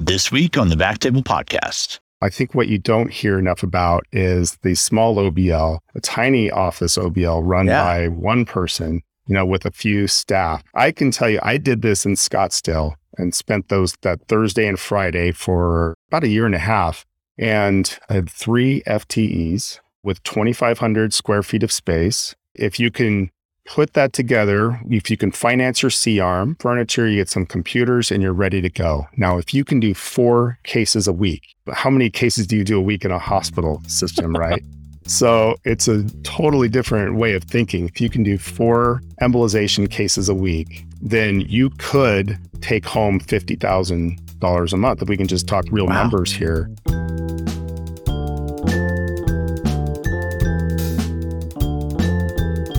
This week on the Backtable Podcast. I think what you don't hear enough about is the small OBL, a tiny office OBL run Yeah. by one person, you know, with a few staff. I can tell you, I did this in Scottsdale and spent those that Thursday and Friday for about a year and a half. And I had three FTEs with 2,500 square feet of space. If you can put that together, if you can finance your C arm furniture, you get some computers and you're ready to go. Now, if you can do four cases a week, how many cases do you do a week in a hospital system, right? So it's a totally different way of thinking. If you can do four embolization cases a week, then you could take home $50,000 a month. If we can just talk real Wow. numbers here.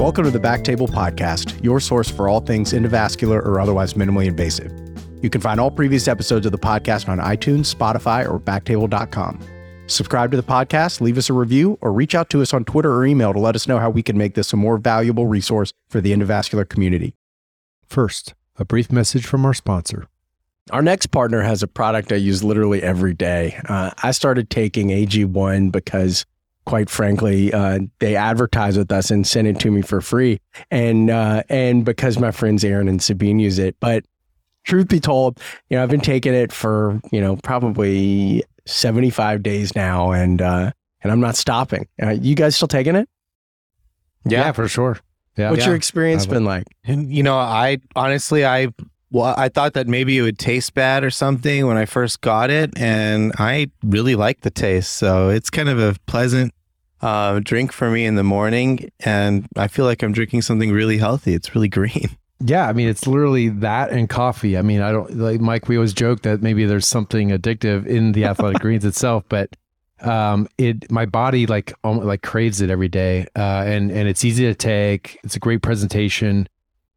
Welcome to the Backtable Podcast, your source for all things endovascular or otherwise minimally invasive. You can find all previous episodes of the podcast on iTunes, Spotify, or backtable.com. Subscribe to the podcast, leave us a review, or reach out to us on Twitter or email to let us know how we can make this a more valuable resource for the endovascular community. First, a brief message from our sponsor. Our next partner has a product I use literally every day. Uh, I started taking AG1 because, quite frankly, uh, they advertise with us and send it to me for free, and uh, and because my friends Aaron and Sabine use it. But truth be told, you know, I've been taking it for you know probably 75 days now, and uh, and I'm not stopping. Uh, you guys still taking it? Yeah, for sure. Yeah. What's yeah. your experience been like? You know, I honestly, I well, I thought that maybe it would taste bad or something when I first got it, and I really like the taste. So it's kind of a pleasant uh, drink for me in the morning, and I feel like I'm drinking something really healthy. It's really green. Yeah, I mean, it's literally that and coffee. I mean, I don't like Mike. We always joke that maybe there's something addictive in the athletic greens itself, but um, it my body like um, like craves it every day, uh, and and it's easy to take. It's a great presentation,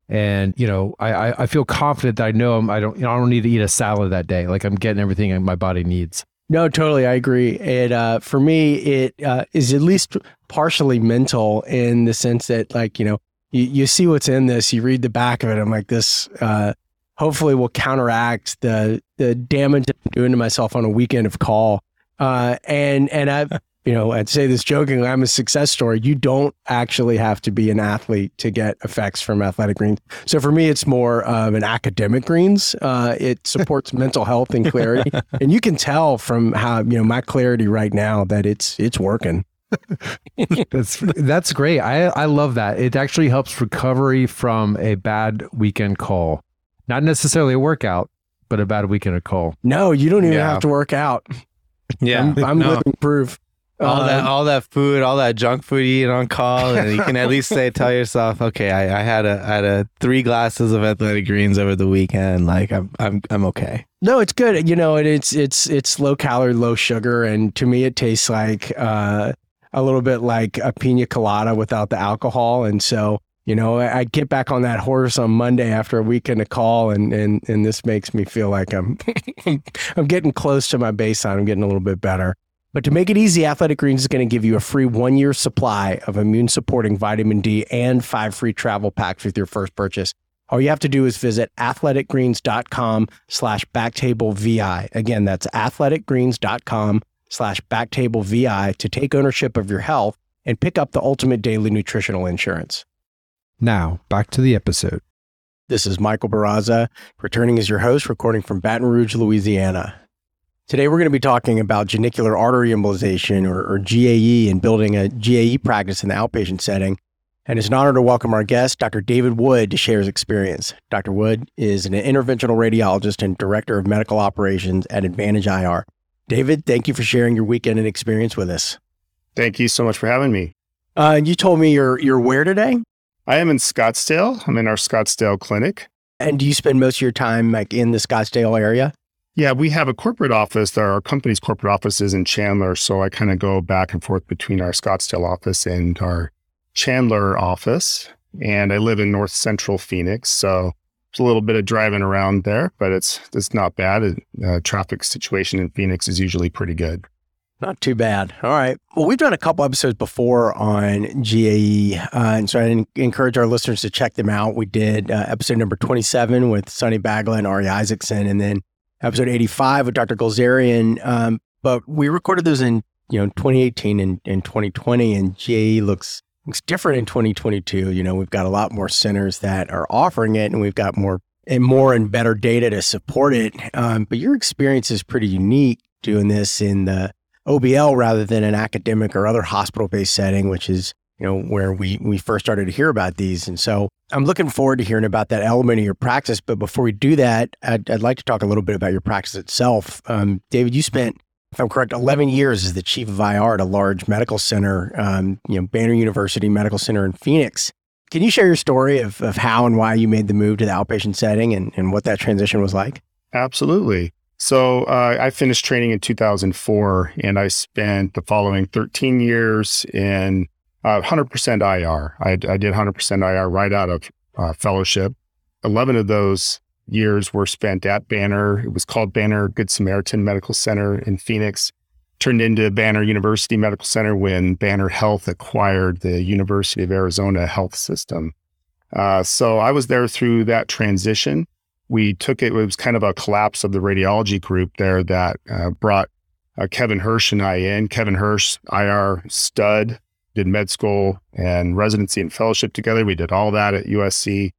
and you know, I I, I feel confident that I know I'm, I don't you know I don't need to eat a salad that day. Like I'm getting everything my body needs. No, totally. I agree. It uh, for me, it uh, is at least partially mental in the sense that, like, you know, you, you see what's in this, you read the back of it. I'm like, this uh, hopefully will counteract the the damage I'm doing to myself on a weekend of call. Uh, and and I, you know, I'd say this jokingly. I'm a success story. You don't actually have to be an athlete to get effects from athletic greens. So for me, it's more of an academic greens. Uh, it supports mental health and clarity and you can tell from how you know my clarity right now that it's it's working. That's that's great. I I love that. It actually helps recovery from a bad weekend call. Not necessarily a workout, but a bad weekend of call. No, you don't even Yeah. have to work out. Yeah, I'm, I'm no. living proof. All Uh, that, all that food, all that junk food you eat on call, and you can at least say, tell yourself, okay, I, I had a, I had a three glasses of athletic greens over the weekend. Like I'm, I'm, I'm okay. No, it's good. You know, it, it's it's it's low calorie, low sugar, and to me, it tastes like uh, a little bit like a pina colada without the alcohol. And so, you know, I, I get back on that horse on Monday after a weekend of call, and and and this makes me feel like I'm I'm getting close to my baseline. I'm getting a little bit better. But to make it easy, Athletic Greens is going to give you a free one year supply of immune supporting vitamin D and five free travel packs with your first purchase. All you have to do is visit athleticgreens.com slash backtablevi. Again, that's athleticgreens.com slash backtablevi to take ownership of your health and pick up the ultimate daily nutritional insurance. Now, back to the episode. This is Michael Barraza, returning as your host, recording from Baton Rouge, Louisiana. Today, we're going to be talking about genicular artery embolization or, or GAE and building a GAE practice in the outpatient setting. And it's an honor to welcome our guest, Dr. David Wood, to share his experience. Dr. Wood is an interventional radiologist and director of medical operations at Advantage IR. David, thank you for sharing your weekend and experience with us. Thank you so much for having me. Uh, you told me you're you're where today, I am in Scottsdale. I'm in our Scottsdale clinic. and do you spend most of your time like in the Scottsdale area? Yeah, we have a corporate office. There are company's corporate offices in Chandler. So I kind of go back and forth between our Scottsdale office and our Chandler office. And I live in north central Phoenix. So it's a little bit of driving around there, but it's it's not bad. Uh, traffic situation in Phoenix is usually pretty good. Not too bad. All right. Well, we've done a couple episodes before on GAE, uh, and so I encourage our listeners to check them out. We did uh, episode number 27 with Sonny Bagla and Ari Isaacson, and then episode 85 with Dr. Golzarian. Um, but we recorded those in, you know, 2018 and, and 2020, and GAE looks looks different in 2022. You know, we've got a lot more centers that are offering it, and we've got more and more and better data to support it. Um, but your experience is pretty unique doing this in the OBL rather than an academic or other hospital based setting, which is you know where we we first started to hear about these. And so I'm looking forward to hearing about that element of your practice. But before we do that, I'd, I'd like to talk a little bit about your practice itself. Um, David, you spent if I'm correct, 11 years as the chief of IR at a large medical center, um, you know, Banner University Medical Center in Phoenix. Can you share your story of, of how and why you made the move to the outpatient setting and, and what that transition was like? Absolutely. So uh, I finished training in 2004 and I spent the following 13 years in uh, 100% IR. I, I, did 100% IR right out of uh, fellowship. 11 of those years were spent at Banner. It was called Banner Good Samaritan Medical Center in Phoenix. Turned into Banner University Medical Center when Banner Health acquired the University of Arizona Health System. Uh, so I was there through that transition. We took it, it was kind of a collapse of the radiology group there that uh, brought uh, Kevin Hirsch and I in. Kevin Hirsch, IR stud, did med school and residency and fellowship together. We did all that at USC.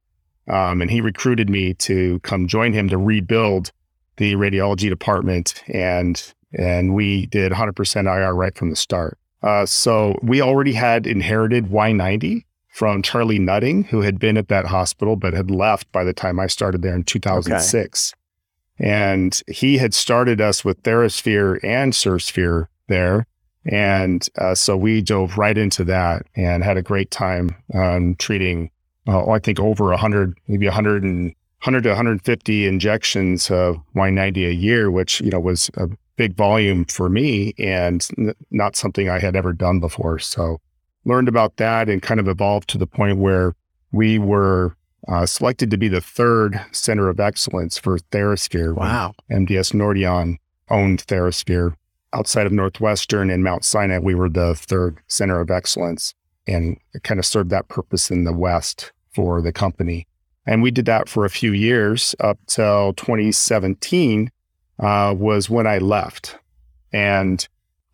Um, and he recruited me to come join him to rebuild the radiology department. And, and we did 100% IR right from the start. Uh, so we already had inherited Y90 from Charlie Nutting, who had been at that hospital but had left by the time I started there in 2006. Okay. And he had started us with TheraSphere and SIR-Sphere there. And uh, so we dove right into that and had a great time um, treating uh, I think over 100, maybe 100 and 100 to 150 injections of Y90 a year, which you know was a big volume for me and n- not something I had ever done before. So learned about that and kind of evolved to the point where we were uh, selected to be the third center of excellence for TheraSphere. Wow. MDS Nordion owned TheraSphere. Outside of Northwestern and Mount Sinai, we were the third center of excellence and kind of served that purpose in the West for the company. And we did that for a few years up till 2017 uh, was when I left. And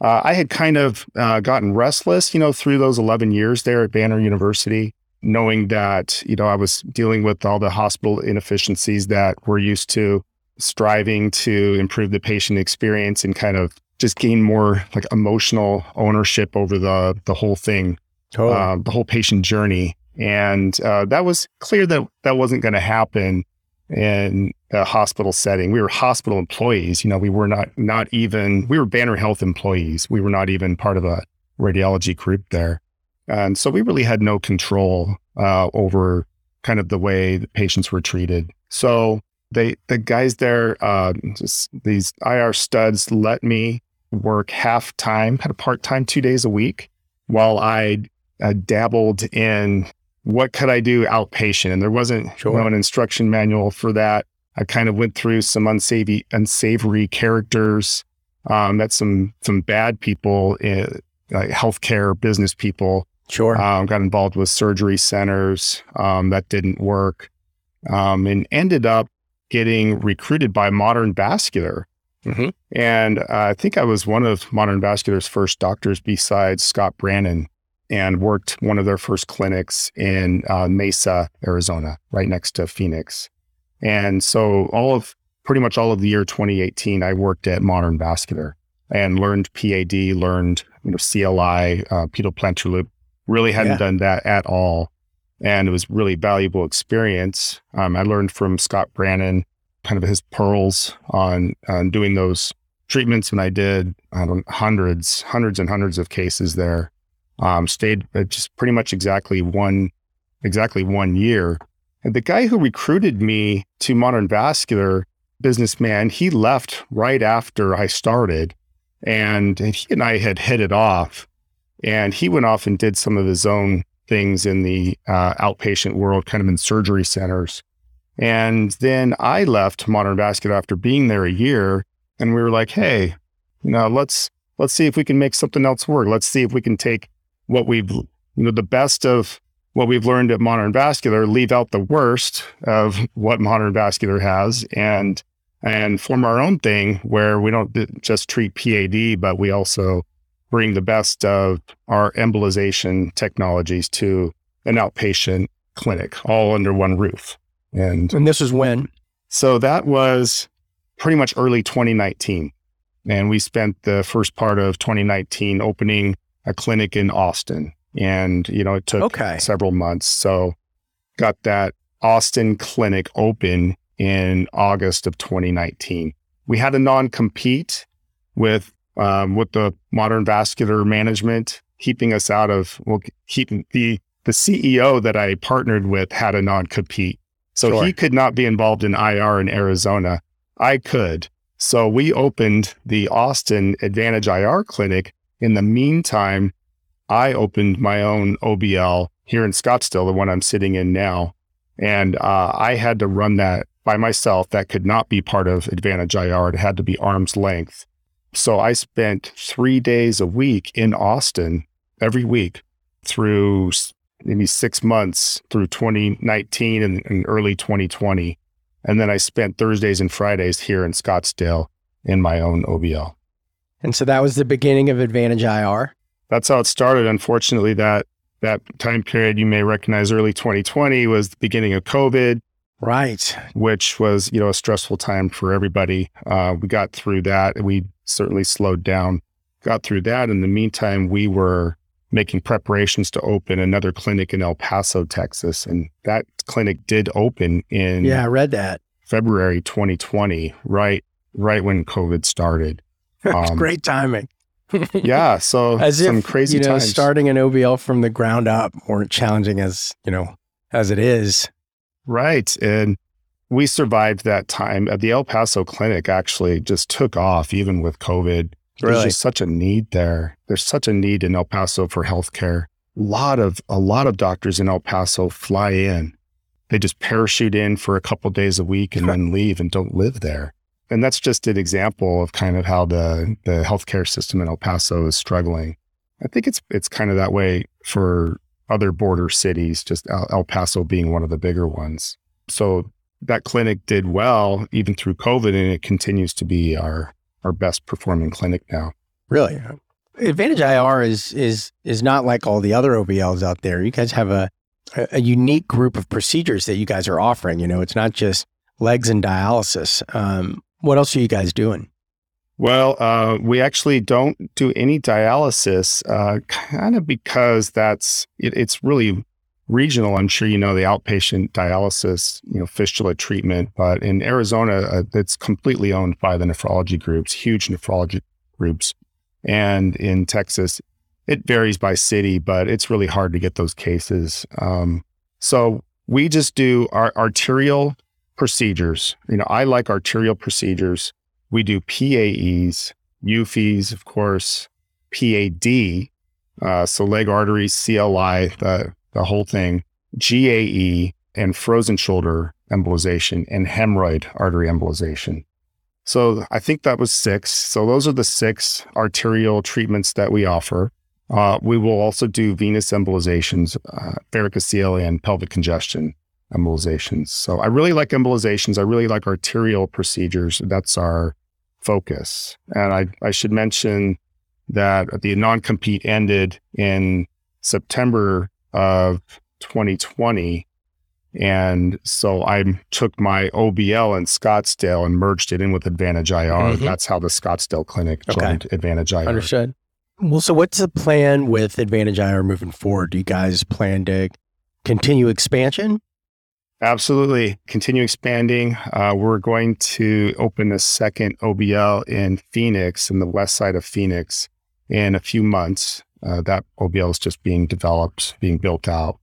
uh, I had kind of uh, gotten restless, you know, through those 11 years there at Banner University, knowing that, you know, I was dealing with all the hospital inefficiencies that we're used to, striving to improve the patient experience and kind of just gain more like emotional ownership over the the whole thing, totally. Uh, the whole patient journey. And uh, that was clear that that wasn't going to happen in a hospital setting. We were hospital employees. You know, we were not not even we were Banner Health employees. We were not even part of a radiology group there, and so we really had no control uh, over kind of the way the patients were treated. So they the guys there, uh, just these IR studs, let me work half time, had a part time two days a week, while I uh, dabbled in what could I do outpatient? And there wasn't sure. you know, an instruction manual for that. I kind of went through some unsavory, unsavory characters, um, met some some bad people, in, like healthcare business people. Sure. Um, got involved with surgery centers um, that didn't work, um, and ended up getting recruited by Modern Vascular. Mm-hmm. And uh, I think I was one of Modern Vascular's first doctors besides Scott Brannon and worked one of their first clinics in uh, Mesa, Arizona, right next to Phoenix. And so all of pretty much all of the year 2018, I worked at Modern Vascular and learned PAD, learned you know CLI, uh, pedal plantar loop. Really hadn't yeah. done that at all, and it was really valuable experience. Um, I learned from Scott Brannon kind of his pearls on on doing those treatments, and I did I hundreds, hundreds and hundreds of cases there um, stayed just pretty much exactly one, exactly one year. And the guy who recruited me to Modern Vascular, businessman, he left right after I started, and he and I had hit it off. And he went off and did some of his own things in the uh, outpatient world, kind of in surgery centers. And then I left Modern Vascular after being there a year, and we were like, "Hey, you know, let's let's see if we can make something else work. Let's see if we can take what we've, you know, the best of what we've learned at Modern Vascular, leave out the worst of what Modern Vascular has, and and form our own thing where we don't just treat PAD, but we also bring the best of our embolization technologies to an outpatient clinic all under one roof. And And this was when? so that was pretty much early 2019. And we spent the first part of 2019 opening a clinic in Austin. And, you know, it took Okay. several months. So got that Austin clinic open in August of 2019. We had a non-compete with um, with the modern vascular management keeping us out of well keeping the the CEO that I partnered with had a non-compete. So Sure. he could not be involved in IR in Arizona. I could. So we opened the Austin Advantage IR clinic. In the meantime, I opened my own OBL here in Scottsdale, the one I'm sitting in now. And uh, I had to run that by myself. That could not be part of Advantage IR. It had to be arm's length. So I spent three days a week in Austin every week through maybe six months through 2019 and, and early 2020. And then I spent Thursdays and Fridays here in Scottsdale in my own OBL. And so that was the beginning of Advantage IR. That's how it started. Unfortunately, that that time period you may recognize early 2020 was the beginning of COVID, Right. which was you know a stressful time for everybody. Uh, we got through that. We certainly slowed down. Got through that. In the meantime, we were making preparations to open another clinic in El Paso, Texas, and that clinic did open in Yeah, I read that. February 2020, right right when COVID started. Um, Great timing. Yeah, so As some if crazy you know, times. starting an OBL from the ground up weren't challenging as you know as it is. Right. And we survived that time. Uh, The El Paso clinic actually just took off even with COVID. There's just such a need there. There's such a need in El Paso for healthcare. A lot of a lot of doctors in El Paso fly in. They just parachute in for a couple days a week and then leave and don't live there. And that's just an example of kind of how the the healthcare system in El Paso is struggling. I think it's it's kind of that way for other border cities, just El Paso being one of the bigger ones. So that clinic did well even through COVID, and it continues to be our our best performing clinic now. Really, Advantage IR is is is not like all the other OBLs out there. You guys have a a a unique group of procedures that you guys are offering. You know, it's not just legs and dialysis. Um, what else are you guys doing? Well, uh, we actually don't do any dialysis, uh, kind of because that's it, it's really regional. I'm sure you know the outpatient dialysis, you know, fistula treatment, but in Arizona, uh, it's completely owned by the nephrology groups, huge nephrology groups, and in Texas, it varies by city, but it's really hard to get those cases. Um, so we just do our arterial procedures. You know, I like arterial procedures. We do PAEs, UFEs, of course, PAD, uh, so leg arteries, CLI, the, the whole thing, GAE, and frozen shoulder embolization and hemorrhoid artery embolization. So I think that was six. So those are the six arterial treatments that we offer. Uh, we will also do venous embolizations, uh, varicocele, and pelvic congestion embolizations. So I really like embolizations. I really like arterial procedures. That's our focus. And I, I should mention that the non compete ended in September of 2020. And so I took my OBL in Scottsdale and merged it in with Advantage IR. Mhm. That's how the Scottsdale clinic Okay. joined Advantage IR. Understood. Well, so what's the plan with Advantage IR moving forward? Do you guys plan to continue expansion? Absolutely. Continue expanding. Uh, we're going to open a second OBL in Phoenix, in the west side of Phoenix, in a few months. Uh, that OBL is just being developed, being built out.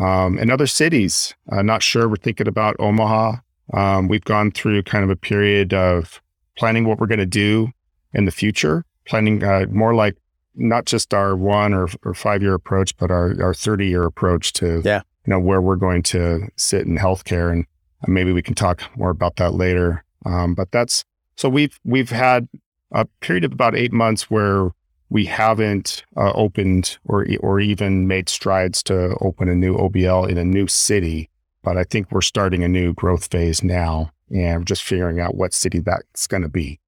Um, in other cities, uh, not sure. We're thinking about Omaha. Um, we've gone through kind of a period of planning what we're going to do in the future, planning uh, more like not just our one or, or five year approach, but our, our 30 year approach to Yeah. you know where we're going to sit in healthcare and maybe we can talk more about that later um, but that's so we've we've had a period of about eight months where we haven't uh, opened or or even made strides to open a new OBL in a new city But I think we're starting a new growth phase now and we're just figuring out what city that's going to be.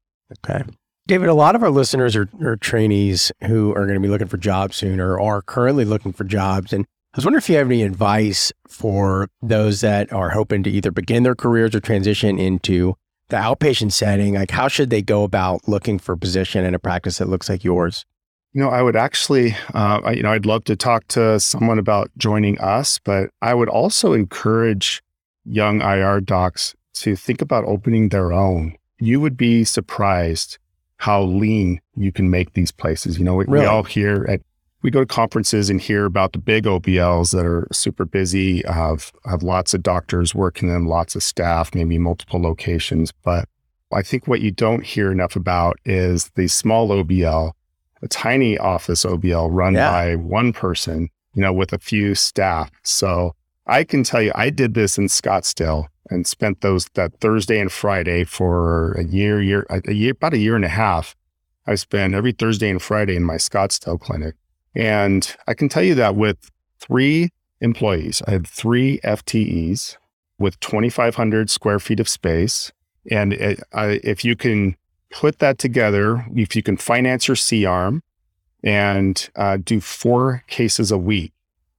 Okay. David, a lot of our listeners are, are trainees who are going to be looking for jobs soon or are currently looking for jobs. And I was wondering if you have any advice for those that are hoping to either begin their careers or transition into the outpatient setting. Like, how should they go about looking for a position in a practice that looks like yours? You know, I would actually, uh, I- you know, I'd love to talk to someone about joining us, but I would also encourage young IR docs to think about opening their own. You would be surprised how lean you can make these places. You know, we, we all hear at we go to conferences and hear about the big OBLs that are super busy, have have lots of doctors working them, lots of staff, maybe multiple locations. But I think what you don't hear enough about is the small OBL, a tiny office OBL run Yeah. by one person, you know, with a few staff. So I can tell you, I did this in Scottsdale and spent those that Thursday and Friday for a year, year, a year, about a year and a half. I spent every Thursday and Friday in my Scottsdale clinic. And I can tell you that with three employees, I had three FTEs with 2,500 square feet of space. And it, I, if you can put that together, if you can finance your C arm and uh, do four cases a week.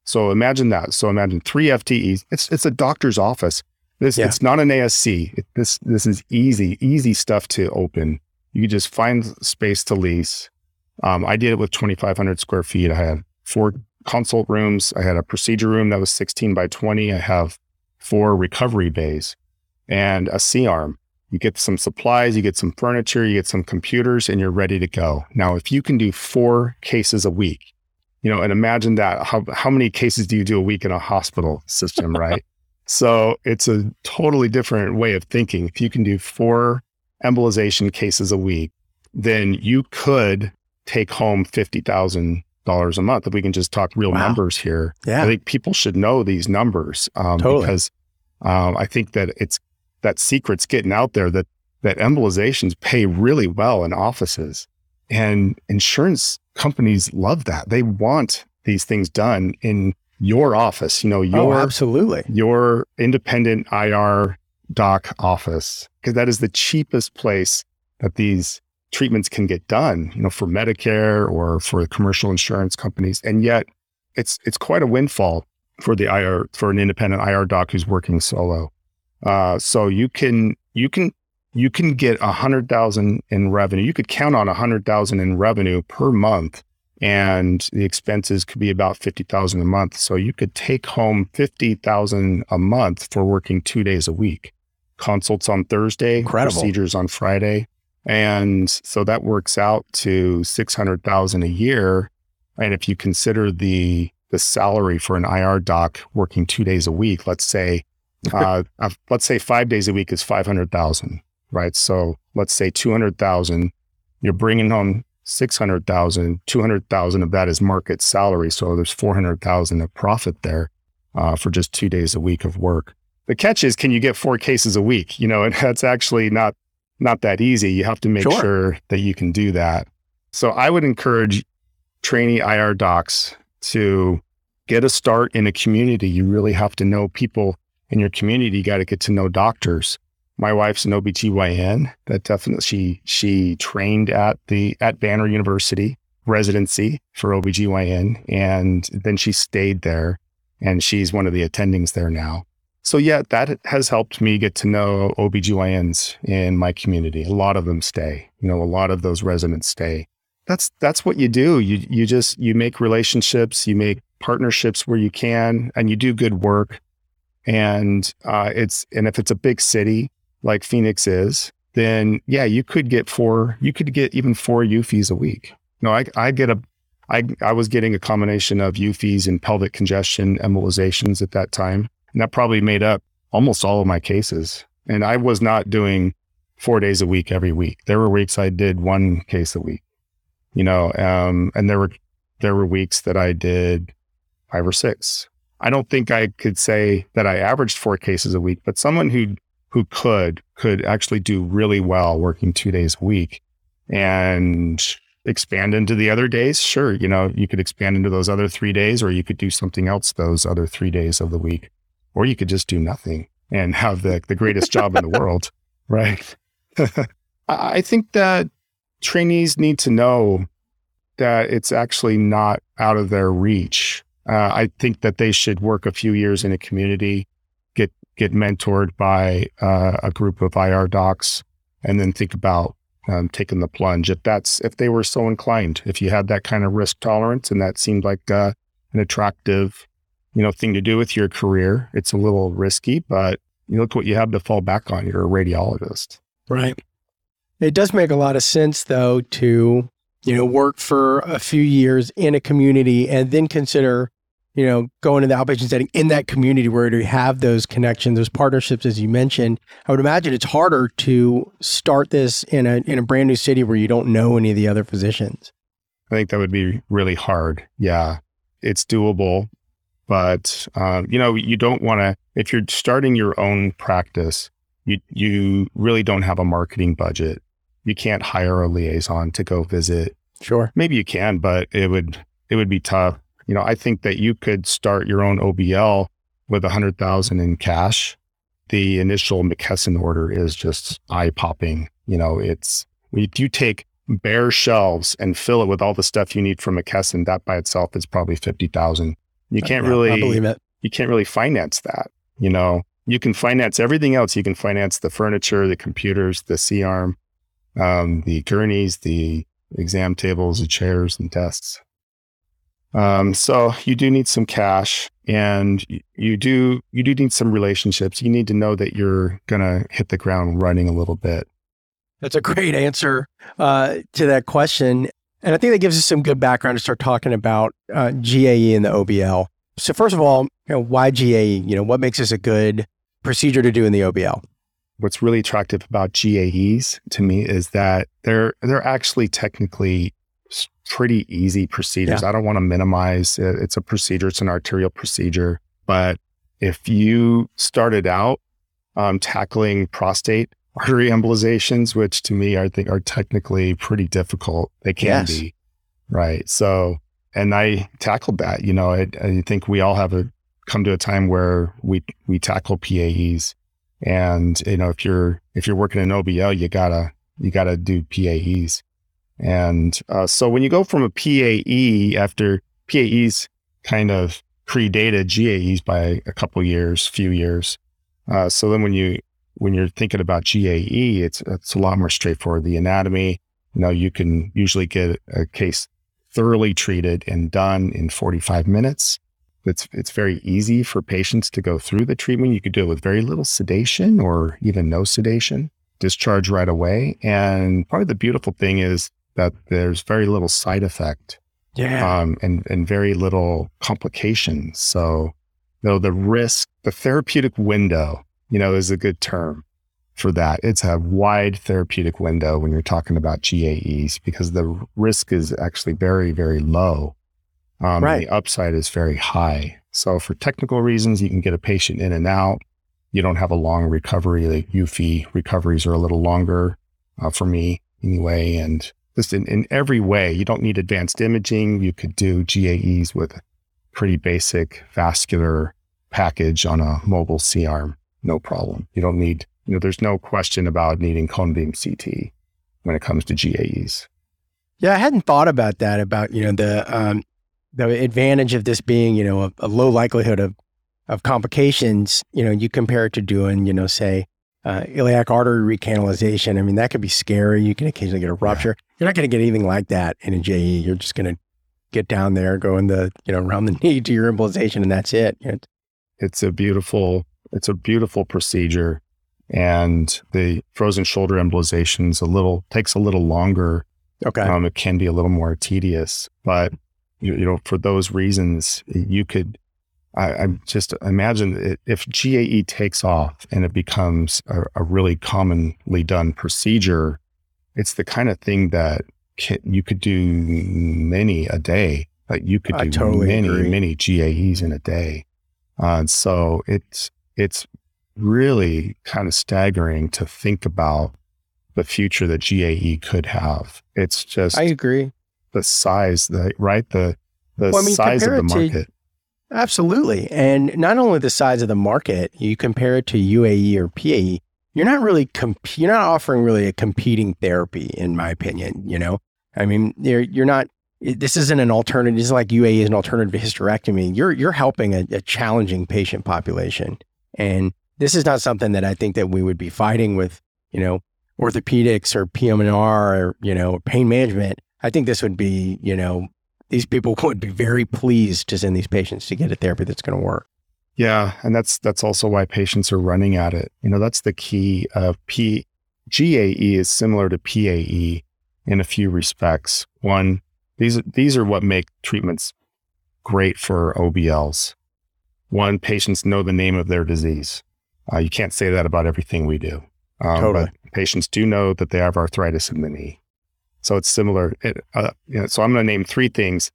So imagine that. So imagine three FTEs. It's it's a doctor's office. This Yeah. it's not an ASC. It, this this is easy easy stuff to open. You just find space to lease. Um, I did it with 2,500 square feet. I had four consult rooms. I had a procedure room that was 16 by 20. I have four recovery bays and a C arm. You get some supplies, you get some furniture, you get some computers, and you're ready to go. Now, if you can do four cases a week, you know, and imagine that how, how many cases do you do a week in a hospital system, right? so it's a totally different way of thinking. If you can do four embolization cases a week, then you could take home $50,000 a month. If we can just talk real Wow. numbers here, Yeah. I think people should know these numbers um, Totally. because um, I think that it's that secret's getting out there that that embolizations pay really well in offices, and insurance companies love that. They want these things done in your office. You know, oh, your absolutely. your independent IR doc office because that is the cheapest place that these treatments can get done, you know, for Medicare or for commercial insurance companies. And yet it's it's quite a windfall for the IR for an independent IR doc who's working solo. Uh, so you can you can you can get a hundred thousand in revenue. You could count on a hundred thousand in revenue per month, and the expenses could be about fifty thousand a month. So you could take home fifty thousand a month for working two days a week. Consults on Thursday, Incredible. procedures on Friday, and so that works out to six hundred thousand a year. And if you consider the the salary for an IR doc working two days a week, let's say, uh, uh, let's say five days a week is five hundred thousand, right? So let's say two hundred thousand. You're bringing home 600,000, 200,000 of that is market salary. So there's 400,000 of profit there uh, for just two days a week of work. The catch is, can you get four cases a week? You know, and that's actually not, not that easy. You have to make Sure. sure that you can do that. So I would encourage trainee IR docs to get a start in a community. You really have to know people in your community. You got to get to know doctors my wife's an OBGYN. That definitely she she trained at the at Banner University residency for OBGYN and then she stayed there and she's one of the attendings there now. So yeah, that has helped me get to know OBGYNs in my community. A lot of them stay. You know, a lot of those residents stay. That's that's what you do. You you just you make relationships, you make partnerships where you can and you do good work. And uh, it's and if it's a big city, like Phoenix is, then yeah, you could get four, you could get even four UFEs a week. No, I, I get a, I, I was getting a combination of UFEs and pelvic congestion embolizations at that time. And that probably made up almost all of my cases. And I was not doing four days a week every week. There were weeks I did one case a week, you know, um, and there were, there were weeks that I did five or six. I don't think I could say that I averaged four cases a week, but someone who who could could actually do really well working two days a week and expand into the other days sure you know you could expand into those other three days or you could do something else those other three days of the week or you could just do nothing and have the, the greatest job in the world. Right. I I think that trainees need to know that it's actually not out of their reach. Uh, I think that they should work a few years in a community, get get mentored by uh, a group of IR docs, and then think about um, taking the plunge if that's if they were so inclined. If you had that kind of risk tolerance and that seemed like uh, an attractive, you know, thing to do with your career, it's a little risky, but you look what you have to fall back on. You're a radiologist. Right. It does make a lot of sense, though, to you know work for a few years in a community and then consider you know going to the outpatient setting in that community where you have those connections, those partnerships, as you mentioned. I would imagine it's harder to start this in a in a brand new city where you don't know any of the other physicians. I think that would be really hard. Yeah, it's doable, but um, you know, you don't want to. If you're starting your own practice, you you really don't have a marketing budget. You can't hire a liaison to go visit. Sure. Maybe you can, but it would it would be tough. You know, I think that you could start your own OBL with a hundred thousand in cash. The initial McKesson order is just eye popping. You know, it's if you take bare shelves and fill it with all the stuff you need from McKesson, that by itself is probably fifty thousand. You can't Yeah, really I believe it. you can't really finance that. You know, you can finance everything else. You can finance the furniture, the computers, the C arm, um, the gurneys, the exam tables, the chairs and desks. Um, so you do need some cash and you do, you do need some relationships. You need to know that you're going to hit the ground running a little bit. That's a great answer uh, to that question. And I think that gives us some good background to start talking about uh, GAE and the OBL. So first of all, you know, why GAE? You know, what makes this a good procedure to do in the OBL? What's really attractive about GAEs to me is that they're, they're actually technically pretty easy procedures. I don't want to minimize it. It's a procedure. It's an arterial procedure. But if you started out um, tackling prostate artery embolizations, which to me I think are technically pretty difficult, they can Yes. be, right? So, and I tackled that. You know, I, I think we all have a come to a time where we we tackle PAEs, and you know, if you're if you're working in OBL, you gotta you gotta do PAEs. And uh, so when you go from a PAE after PAEs kind of predated GAEs by a couple years, few years. Uh, so then when you when you're thinking about GAE, it's it's a lot more straightforward. The anatomy, you know, you can usually get a case thoroughly treated and done in 45 minutes. It's it's very easy for patients to go through the treatment. You could do it with very little sedation or even no sedation. Discharge right away. And part of the beautiful thing is that there's very little side effect Yeah. um, and and very little complications. So, know, the risk, the therapeutic window, you know, is a good term for that. It's a wide therapeutic window when you're talking about GAEs because the risk is actually very very low. Um, Right. The upside is very high. So, for technical reasons, you can get a patient in and out. You don't have a long recovery. The UFE recoveries are a little longer uh, for me anyway, and just in, in every way. You don't need advanced imaging. You could do GAEs with a pretty basic vascular package on a mobile C arm. No problem. You don't need, you know, there's no question about needing cone beam CT when it comes to GAEs. Yeah, I hadn't thought about that. About you know the um, the advantage of this being you know a, a low likelihood of of complications. You know, you compare it to doing you know say uh, iliac artery recanalization. I mean, that could be scary. You can occasionally get a rupture. You're not going to get anything like that in a GAE. You're just going to get down there, go in the you know around the knee to your embolization, and that's it. It's a beautiful, it's a beautiful procedure. And the frozen shoulder embolizations a little takes a little longer okay. Um, it can be a little more tedious, but you, you know, for those reasons, you could. I, I just imagine it, if GAE takes off and it becomes a, a really commonly done procedure, it's the kind of thing that can, you could do many a day. Like you could do totally many, agree. many GAEs in a day. Uh, and so it's it's really kind of staggering to think about the future that GAE could have. It's just I agree. the size, the right, the the Well, I mean, size of the it to- market. Absolutely. And not only the size of the market, you compare it to UAE or PAE, you're not really comp- you're not offering really a competing therapy in my opinion, you know? I mean, you're you're not this isn't an alternative. Is like UAE is an alternative to hysterectomy. You're you're helping a, a challenging patient population. And this is not something that I think that we would be fighting with, you know, orthopedics or PM&R or, you know, pain management. I think this would be, you know, these people would be very pleased to send these patients to get a therapy that's going to work. Yeah, and that's that's also why patients are running at it. You know, that's the key of P GAE is similar to PAE in a few respects. One, these these are what make treatments great for OBLs. One, patients know the name of their disease. Uh, you can't say that about everything we do. Um, Totally. But patients do know that they have arthritis in the knee. So it's similar. It, uh, you know, so I'm going to name three things,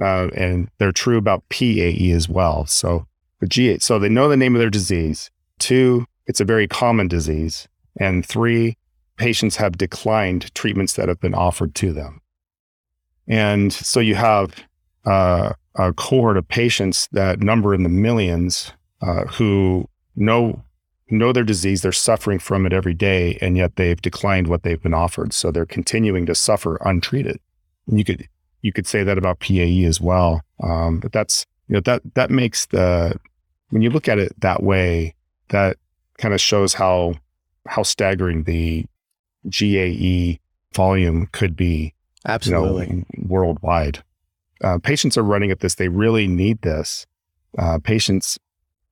uh, and they're true about PAE as well. So the GA, so they know the name of their disease. Two, it's a very common disease. And three, patients have declined treatments that have been offered to them. And so you have uh, a cohort of patients that number in the millions uh, who know know their disease, they're suffering from it every day, and yet they've declined what they've been offered. So they're continuing to suffer untreated. And you could you could say that about PAE as well. Um, but that's you know that that makes the when you look at it that way, that kind of shows how how staggering the GAE volume could be Absolutely. you know, worldwide. Uh, patients are running at this. They really need this. Uh, patients,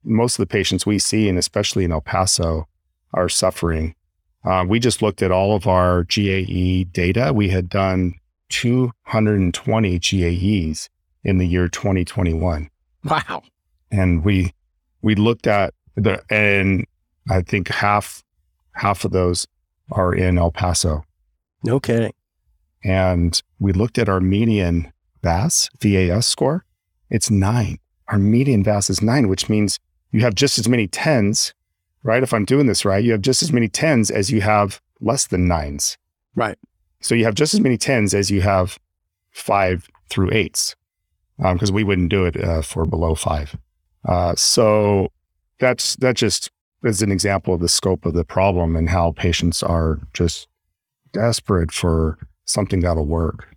most of the patients we see, and especially in El Paso, are suffering. Uh, we just looked at all of our GAE data. We had done 220 GAEs in the year 2021, wow. and we we looked at the and I think half half of those are in El Paso. No kidding. and we looked at our median VAS, VAS score. It's nine. Our median VAS is nine, which means you have just as many tens, right? If I'm doing this right, you have just as many tens as you have less than nines. Right. So you have just as many tens as you have five through eights, because we wouldn't do it uh, for below five. Uh, so that's that just is an example of the scope of the problem and how patients are just desperate for something that'll work.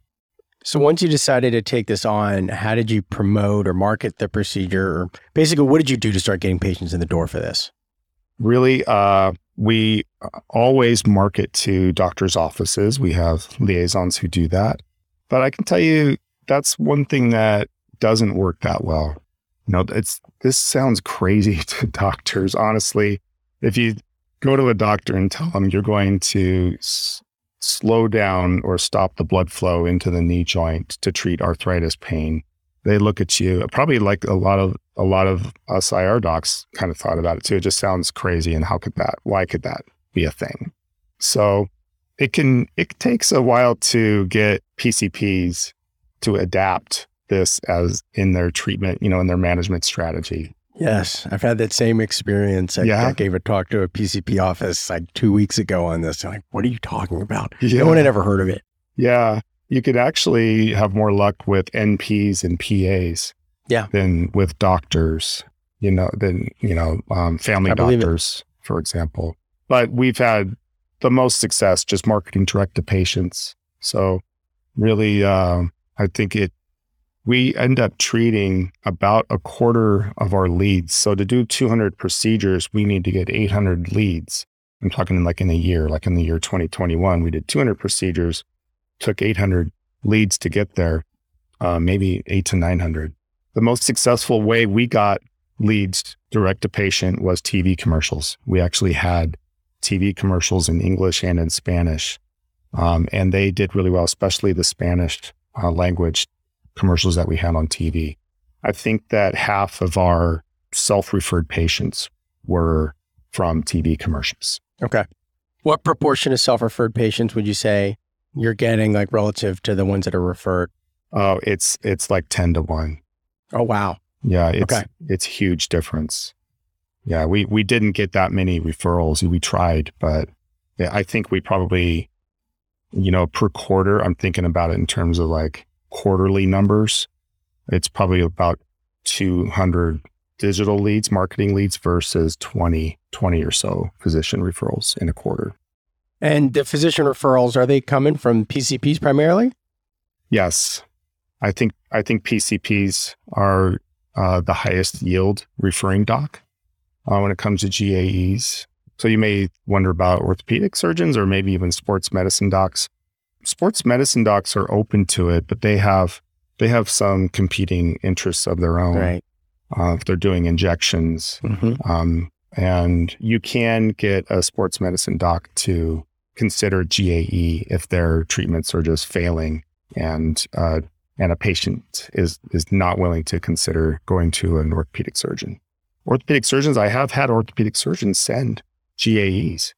So once you decided to take this on, how did you promote or market the procedure? Basically, what did you do to start getting patients in the door for this? Really, uh, we always market to doctors' offices. We have liaisons who do that. But I can tell you that's one thing that doesn't work that well. You know, it's this sounds crazy to doctors. Honestly, if you go to a doctor and tell them you're going to slow down or stop the blood flow into the knee joint to treat arthritis pain, they look at you probably like a lot of a lot of us IR docs kind of thought about it too. It just sounds crazy, and how could that? Why could that be a thing? So it can it takes a while to get PCPs to adapt this as in their treatment, you know, in their management strategy. Yes, I've had that same experience. I, Yeah? I gave a talk to a PCP office like two weeks ago on this. They're like, what are you talking about? Yeah. No one had ever heard of it. Yeah, you could actually have more luck with NPs and PAs. Yeah. Than with doctors, you know, than you know, um, family I doctors, for example. But we've had the most success just marketing direct to patients. So really, um, I think it. We end up treating about a quarter of our leads. So to do 200 procedures, we need to get 800 leads. I'm talking like in a year, like in the year 2021, we did 200 procedures took 800 leads to get there, uh, maybe eight to 900. The most successful way we got leads direct to patient was TV commercials. We actually had TV commercials in English and in Spanish. Um, and they did really well, especially the Spanish uh, language commercials that we had on TV. I think that half of our self referred patients were from TV commercials. Okay. What proportion of self referred patients would you say you're getting like relative to the ones that are referred? Oh, it's it's like 10 to 1. Oh, wow. Yeah, it's Okay. it's huge difference. Yeah, we we didn't get that many referrals. We tried, but I think we probably, you know, per quarter. I'm thinking about it in terms of like quarterly numbers. It's probably about 200 digital leads, marketing leads versus 20, 20 or so physician referrals in a quarter. And the physician referrals, are they coming from PCPs primarily? Yes. I think I think PCPs are uh, the highest yield referring doc uh, when it comes to GAEs. So you may wonder about orthopedic surgeons or maybe even sports medicine docs. Sports medicine docs are open to it, but they have they have some competing interests of their own. Right. Uh, if they're doing injections, Mm-hmm. um, and you can get a sports medicine doc to consider GAE if their treatments are just failing and uh, and a patient is is not willing to consider going to an orthopedic surgeon. Orthopedic surgeons, I have had orthopedic surgeons send GAEs,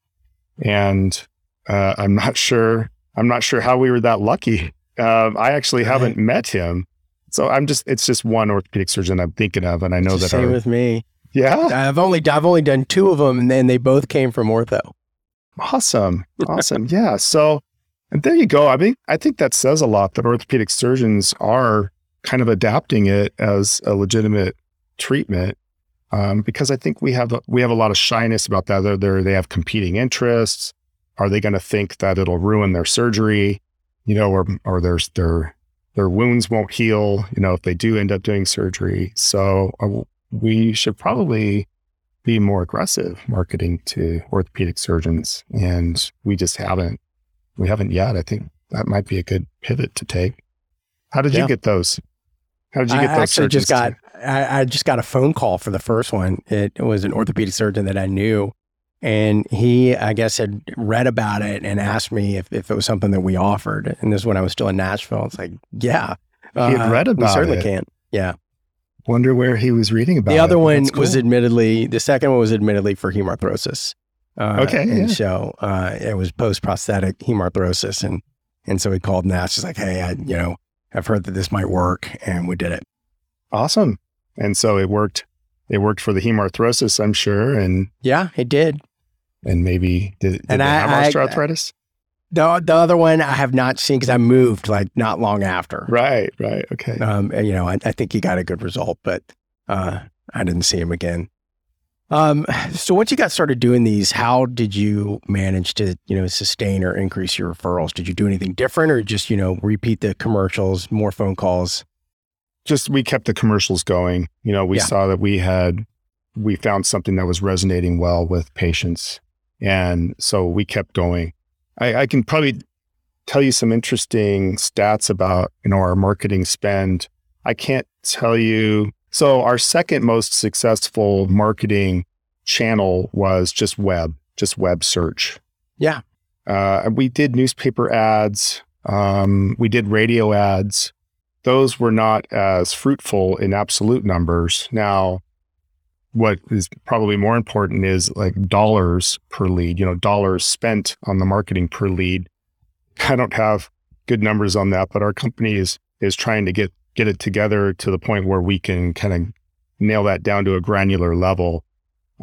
and uh, I'm not sure I'm not sure how we were that lucky. Uh, I actually Right. haven't met him, so I'm just it's just one orthopedic surgeon I'm thinking of, and I know that same our- with me. yeah, I've only I've only done two of them, and then they both came from ortho. Awesome. Awesome. yeah. So and there you go. I mean, I think that says a lot that orthopedic surgeons are kind of adapting it as a legitimate treatment. Um, because I think we have we have a lot of shyness about that. They have competing interests. Are they going to think that it'll ruin their surgery? You know, or or their their their wounds won't heal. You know, if they do end up doing surgery. So uh, we should probably be more aggressive marketing to orthopedic surgeons and we just haven't we haven't yet i think that might be a good pivot to take how did Yeah. you get those how did you I get those actually just got surgeons I, I just got a phone call for the first one. It was an orthopedic surgeon that I knew, and he I guess had read about it and asked me if, if it was something that we offered. And this is when I was still in Nashville. It's like, yeah, uh, He had read about. we certainly it. can. Yeah. wonder where he was reading about the other it. one That's was admittedly the second one was admittedly for hemarthrosis. Uh, Okay, and yeah. so uh, it was post prosthetic hemarthrosis, and and so he called asked, "Just like, hey, I you know I've heard that this might work, and we did it." awesome and so it worked it worked for the hemarthrosis i'm sure and Yeah, it did. And maybe did, did And they I- have I- osteoarthritis The the other one I have not seen because I moved like not long after. right right okay Um, and, you know, I, I think he got a good result, but uh, I didn't see him again. Um, so once you got started doing these, how did you manage to you know sustain or increase your referrals? Did you do anything different, or just you know repeat the commercials, more phone calls? just we kept the commercials going. You know, we Yeah. saw that we had we found something that was resonating well with patients, and so we kept going. I, I can probably tell you some interesting stats about you know our marketing spend. I can't tell you. So our second most successful marketing channel was just web, just web search. Yeah. Uh, we did newspaper ads. Um, we did radio ads those were not as fruitful in absolute numbers. Now, what is probably more important is like dollars per lead, you know, dollars spent on the marketing per lead. I don't have good numbers on that, but our company is is trying to get get it together to the point where we can kind of nail that down to a granular level.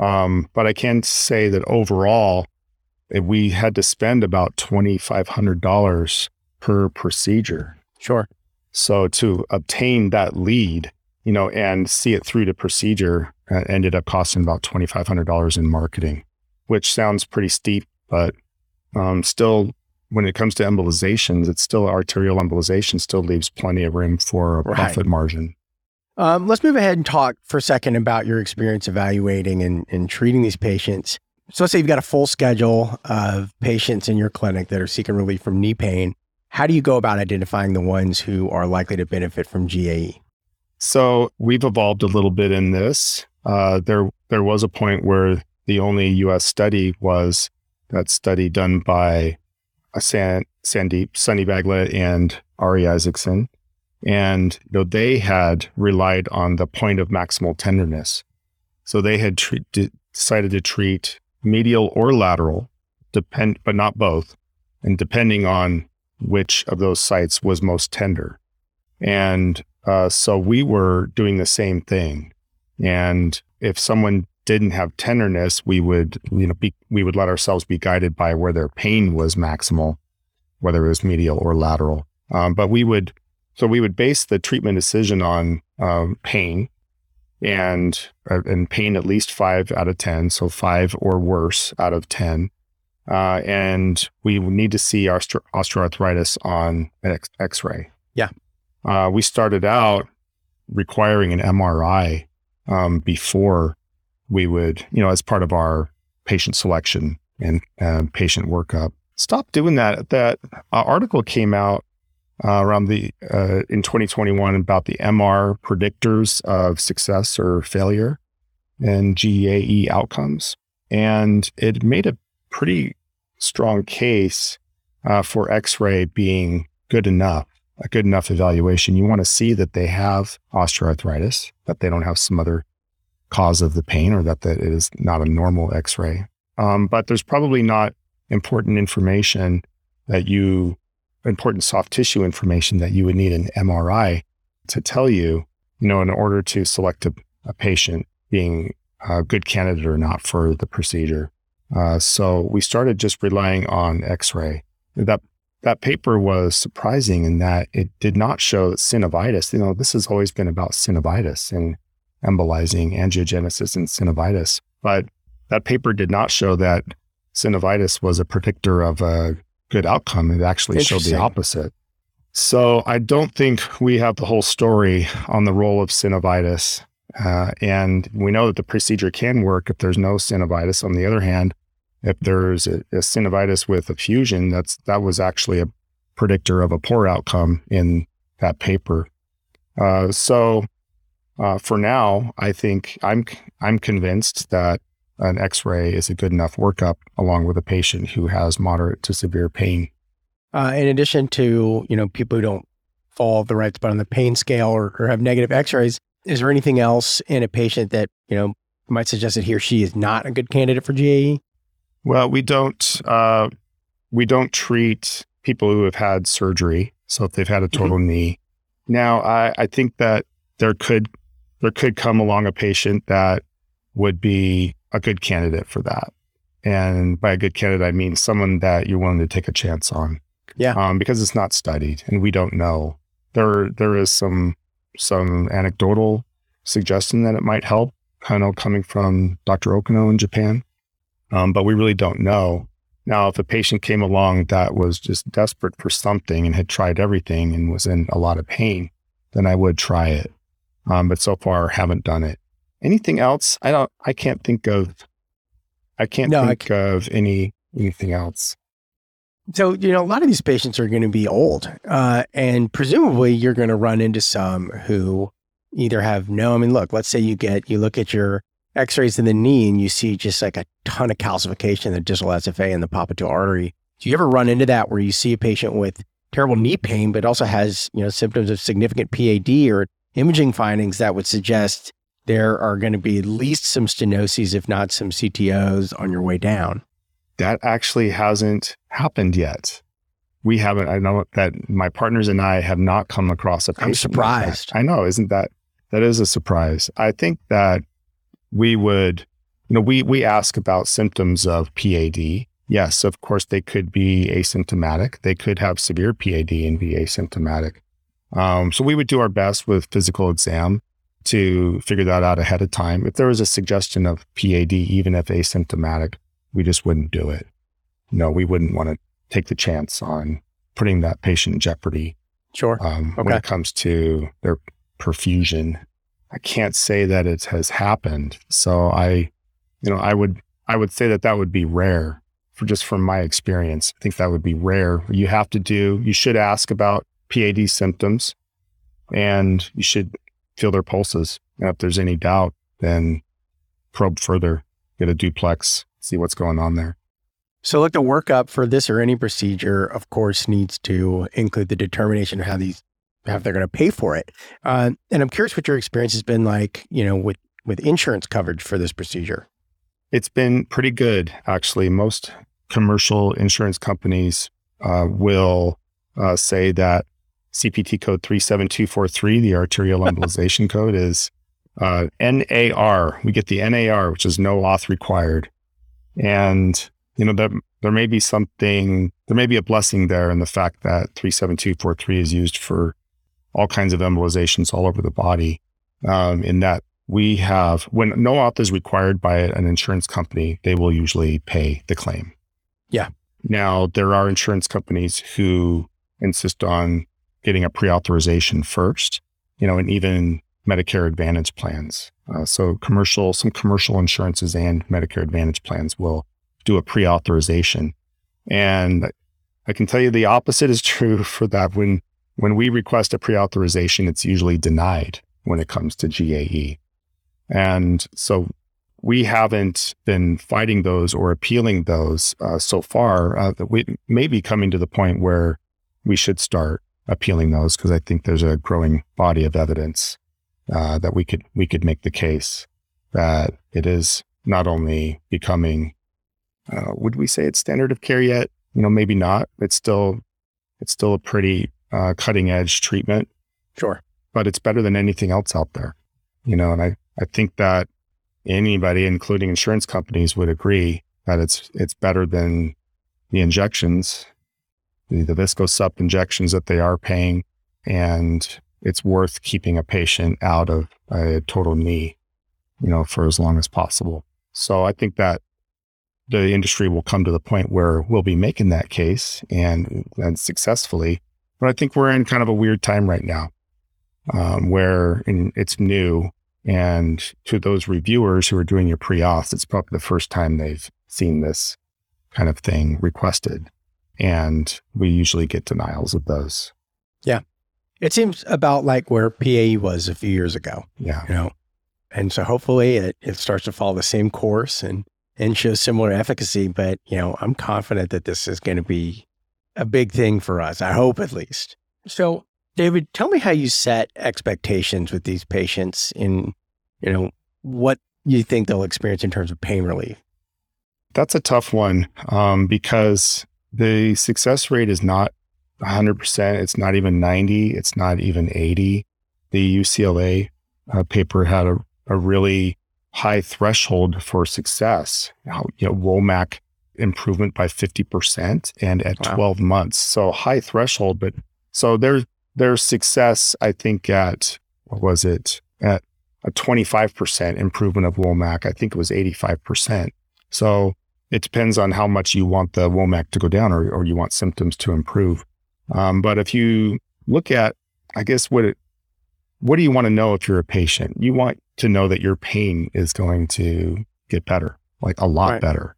Um, but I can say that overall, eh, we had to spend about twenty five hundred dollars per procedure. Sure. So to obtain that lead, you know, and see it through to procedure uh, ended up costing about twenty five hundred dollars in marketing, which sounds pretty steep, but um, still, when it comes to embolizations, it's still arterial embolization still leaves plenty of room for a Right. profit margin. Um, let's move ahead and talk for a second about your experience evaluating and, and treating these patients. So let's say you've got a full schedule of patients in your clinic that are seeking relief from knee pain. How do you go about identifying the ones who are likely to benefit from? GAE? So we've evolved a little bit in this. Uh, there, there was a point where the only U.S. study was that study done by San, Sandeep, Sunny Bagla, and Ari Isaacson, and you know, they had relied on the point of maximal tenderness. So they had de- decided to treat medial or lateral, depend, but not both, and depending on which of those sites was most tender. And uh, so we were doing the same thing. And if someone didn't have tenderness, we would, you know, be, we would let ourselves be guided by where their pain was maximal, whether it was medial or lateral. Um, but we would, so we would base the treatment decision on um, pain. and uh, and pain at least five out of ten, so five or worse out of ten. Uh, and we need to see osteo- osteoarthritis on an X- X-ray. Yeah. Uh, we started out requiring an MRI um, before we would, you know, as part of our patient selection and uh, patient workup. Stop doing that. That uh, article came out uh, around the uh, in 2021 about the MR predictors of success or failure and GAE outcomes, and it made a pretty strong case uh, for X-ray being good enough, a good enough evaluation. You want to see that they have osteoarthritis, that they don't have some other cause of the pain, or that, that it is not a normal X-ray. Um, but there's probably not important information that you important soft tissue information that you would need an MRI to tell you, you know, in order to select a, a patient being a good candidate or not for the procedure. Uh, so we started just relying on X-ray. That that paper was surprising in that it did not show that synovitis. You know, this has always been about synovitis and embolizing angiogenesis and synovitis, but that paper did not show that synovitis was a predictor of a good outcome. It actually showed the opposite. So I don't think we have the whole story on the role of synovitis. Uh, and we know that the procedure can work if there's no synovitis. On the other hand, if there's a, a synovitis with effusion, that's that was actually a predictor of a poor outcome in that paper. Uh, so uh, for now, I think I'm I'm convinced that an X-ray is a good enough workup along with a patient who has moderate to severe pain. Uh, in addition to you know people who don't fall the right spot on the pain scale or, or have negative X-rays, is there anything else in a patient that you know might suggest that he or she is not a good candidate for GAE? Well, we don't uh, we don't treat people who have had surgery. So if they've had a Mm-hmm. total knee, now I, I think that there could there could come along a patient that would be a good candidate for that. And by a good candidate, I mean someone that you're willing to take a chance on. Yeah. Um, because it's not studied and we don't know. There there is some some anecdotal suggestion that it might help, kind of coming from Dr. Okuno in Japan. Um, but we really don't know. Now, if a patient came along that was just desperate for something and had tried everything and was in a lot of pain, then I would try it. Um, but so far, haven't done it. Anything else? I don't. I can't think of. I can't No, I think of any anything else. So, you know, a lot of these patients are going to be old, uh, and presumably you're going to run into some who either have no, I mean, look, let's say you get, you look at your x rays in the knee and you see just like a ton of calcification in the distal SFA and the popliteal artery. Do you ever run into that where you see a patient with terrible knee pain, but also has, you know, symptoms of significant PAD or imaging findings that would suggest there are going to be at least some stenoses, if not some CTOs on your way down? That actually hasn't happened yet. We haven't. I know that my partners and I have not come across a patient. I'm like surprised. I know, isn't that that is a surprise? I think that we would, you know, we we ask about symptoms of PAD. Yes, of course, they could be asymptomatic. They could have severe PAD and be asymptomatic. Um, so we would do our best with physical exam to figure that out ahead of time. If there was a suggestion of PAD, even if asymptomatic, we just wouldn't do it. No, we wouldn't want to take the chance on putting that patient in jeopardy Sure. um, when it comes to their perfusion. I can't say that it has happened. So I, you know, I would I would say that that would be rare for just from my experience. I think that would be rare. You have to do. You should ask about PAD symptoms, and you should feel their pulses. And if there's any doubt, then probe further, get a duplex, see what's going on there. So, look, the workup for this or any procedure, of course, needs to include the determination of how these how they're going to pay for it. Uh, and I'm curious what your experience has been like, you know, with with insurance coverage for this procedure. It's been pretty good, actually. Most commercial insurance companies uh, will uh, say that CPT code 37243, the arterial embolization code, is uh, NAR. We get the NAR, which is no auth required. And, you know, there, there may be something, there may be a blessing there in the fact that 37243 is used for all kinds of embolizations all over the body, um, in that we have, when no auth is required by an insurance company, they will usually pay the claim. Yeah. Now, there are insurance companies who insist on getting a pre authorization first, you know, and even Medicare Advantage plans. Uh, so, commercial, some commercial insurances and Medicare Advantage plans will do a pre authorization. And I can tell you the opposite is true for that. When, when we request a pre authorization, it's usually denied when it comes to GAE. And so we haven't been fighting those or appealing those uh, so far. Uh, that we may be coming to the point where we should start appealing those because I think there's a growing body of evidence uh, that we could we could make the case that it is not only becoming uh, would we say it's standard of care yet? You know, maybe not. It's still it's still a pretty uh, cutting edge treatment, Sure. but it's better than anything else out there. You know, and I I think that anybody, including insurance companies, would agree that it's it's better than the injections, the, the viscosup injections that they are paying, and it's worth keeping a patient out of a total knee, you know, for as long as possible. So I think that the industry will come to the point where we'll be making that case and and successfully. But I think we're in kind of a weird time right now, um, where in, it's new and to those reviewers who are doing your pre auth, it's probably the first time they've seen this kind of thing requested. And we usually get denials of those. Yeah. It seems about like where PAE was a few years ago, Yeah. you know, and so hopefully it, it starts to follow the same course and and show similar efficacy. But you know, I'm confident that this is going to be a big thing for us. I hope at least. So, David, tell me how you set expectations with these patients in, you know, what you think they'll experience in terms of pain relief. That's a tough one um, because the success rate is not 100%. It's not even 90. It's not even 80. The UCLA uh, paper had a, a really high threshold for success. How, you know, WOMAC improvement by 50% and at Wow. 12 months. So high threshold, but so their their success, I think at what was it? At a 25% improvement of WOMAC. I think it was 85%. So it depends on how much you want the WOMAC to go down or, or you want symptoms to improve. Um, but if you look at, I guess what it, what do you want to know if you're a patient? You want to know that your pain is going to get better, like a lot Right. better.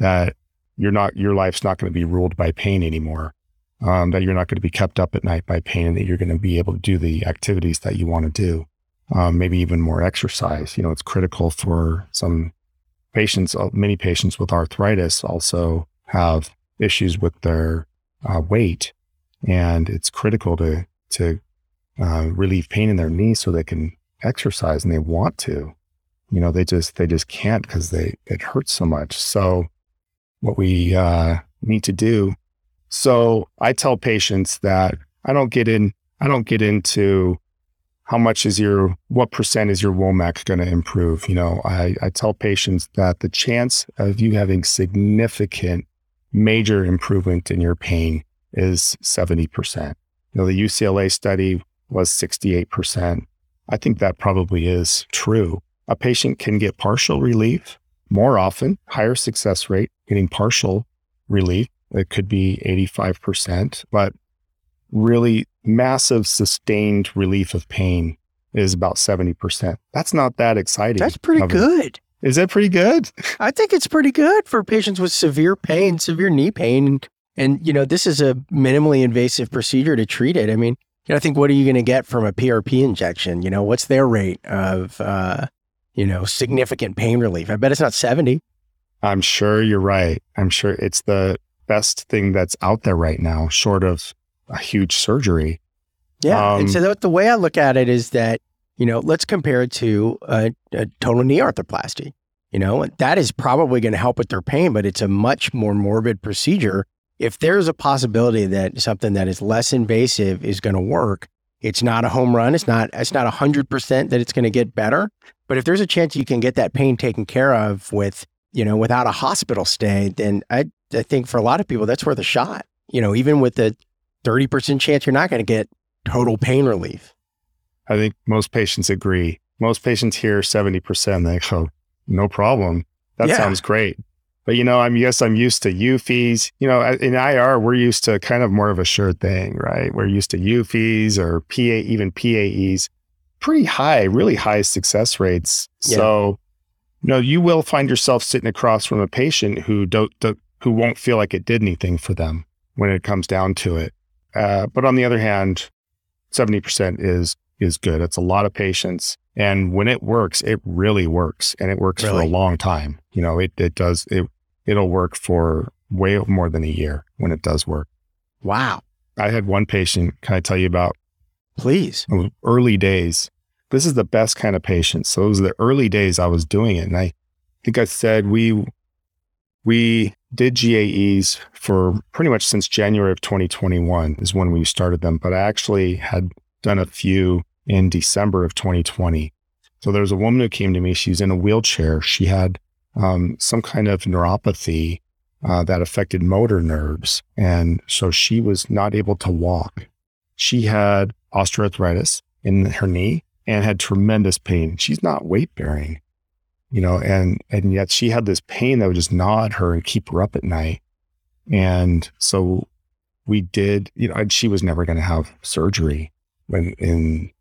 That you're not, your life's not going to be ruled by pain anymore. Um, that you're not going to be kept up at night by pain, and that you're going to be able to do the activities that you want to do. Um, maybe even more exercise. You know, it's critical for some patients. uh, Many patients with arthritis also have issues with their uh, weight, and it's critical to to uh, relieve pain in their knees so they can exercise and they want to. You know, they just they just can't because they it hurts so much. So, what we uh, need to do. So I tell patients that I don't get in. I don't get into how much is your what percent is your WOMAC going to improve. You know, I I tell patients that the chance of you having significant major improvement in your pain is 70%. You know, the UCLA study was 68%. I think that probably is true. A patient can get partial relief more often, higher success rate getting partial relief. It could be 85%, but really massive sustained relief of pain is about 70%. That's not that exciting. That's pretty a- good. Is that pretty good? I think it's pretty good for patients with severe pain, severe knee pain. And, and, you know, this is a minimally invasive procedure to treat it. I mean, you know, I think what are you going to get from a PRP injection? You know, what's their rate of, uh, you know, significant pain relief? I bet it's not 70. I'm sure you're right. I'm sure it's the best thing that's out there right now, short of a huge surgery. Yeah. Um, and so the way I look at it is that, you know, let's compare it to a, a total knee arthroplasty. You know, that is probably going to help with their pain, but it's a much more morbid procedure. If there's a possibility that something that is less invasive is going to work, it's not a home run. It's not. It's not hundred percent that it's going to get better. But if there's a chance you can get that pain taken care of with, you know, without a hospital stay, then I, I think for a lot of people that's worth a shot. You know, even with the thirty percent chance you're not going to get total pain relief. I think most patients agree. Most patients hear 70%. They go, no problem. That Yeah. sounds great. But you know, I'm yes, I'm used to UFEs. You know, in IR, we're used to kind of more of a sure thing, right? We're used to UFEs or PA, even PAEs, pretty high, really high success rates. Yeah. So, you know, you will find yourself sitting across from a patient who don't, don't who won't feel like it did anything for them when it comes down to it. Uh, but on the other hand, 70% is is good. It's a lot of patients. And when it works, it really works. And it works for a long time. You know, it it does it it'll work for way more than a year when it does work. Wow. I had one patient, can I tell you about Please. early days. This is the best kind of patient. So it was the early days I was doing it. And I think I said we we did GAEs for pretty much since January of 2021 is when we started them. But I actually had done a few in December of 2020. So there was a woman who came to me. She was in a wheelchair. She had um, some kind of neuropathy uh, that affected motor nerves. And so she was not able to walk. She had osteoarthritis in her knee and had tremendous pain. She's not weight bearing, you know, and and yet she had this pain that would just gnaw at her and keep her up at night. And so we did, you know, and she was never going to have surgery when in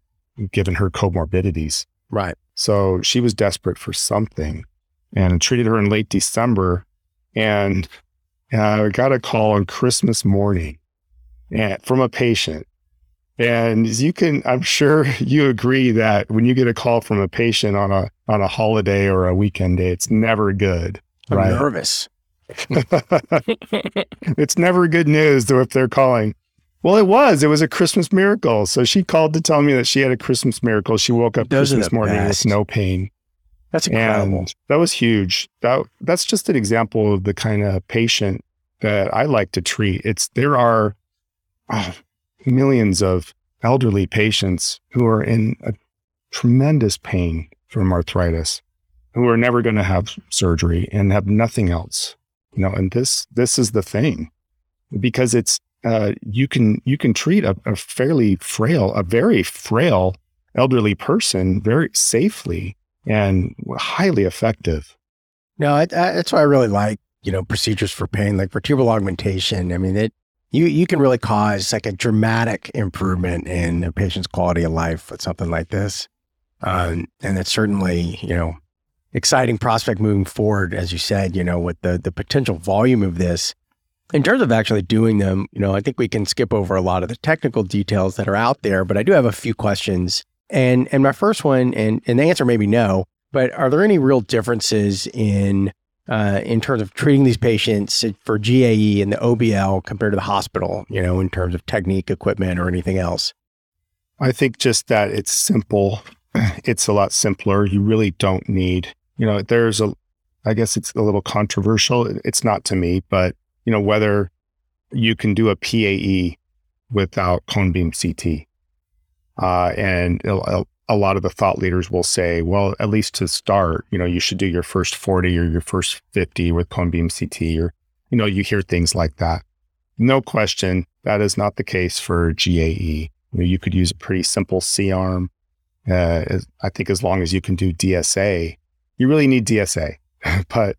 given her comorbidities. Right. So she was desperate for something and treated her in late December. And uh, I got a call on Christmas morning and, from a patient. And you can, I'm sure you agree that when you get a call from a patient on a on a holiday or a weekend day, it's never good. I'm Right. nervous. it's never good news though if they're calling. Well, it was. It was a Christmas miracle. So she called to tell me that she had a Christmas miracle. She woke up Those Christmas morning best. with no pain. That's incredible. And that was huge. That that's just an example of the kind of patient that I like to treat. It's there are oh, millions of elderly patients who are in a tremendous pain from arthritis, who are never going to have surgery and have nothing else. You know, and this this is the thing, because it's uh, you can you can treat a, a fairly frail, a very frail elderly person very safely and highly effective. No, I, I, that's why I really like you know procedures for pain, like vertebral augmentation. I mean, it you you can really cause like a dramatic improvement in a patient's quality of life with something like this, um, and it's certainly you know exciting prospect moving forward, as you said. You know, with the the potential volume of this. In terms of actually doing them, you know, I think we can skip over a lot of the technical details that are out there, but I do have a few questions. And and my first one, and and the answer may be no, but are there any real differences in uh, in terms of treating these patients for GAE and the OBL compared to the hospital? You know, in terms of technique, equipment, or anything else? I think just that it's simple. It's a lot simpler. You really don't need, you know, there's a, I guess it's a little controversial. It's not to me, but, you know, whether you can do a PAE without cone beam CT. Uh, and a, a lot of the thought leaders will say, well, at least to start, you know, you should do your first 40 or your first 50 with cone beam CT, or, you know, you hear things like that. No question, that is not the case for GAE. You, know, you could use a pretty simple C arm. Uh, I think as long as you can do DSA, you really need DSA. but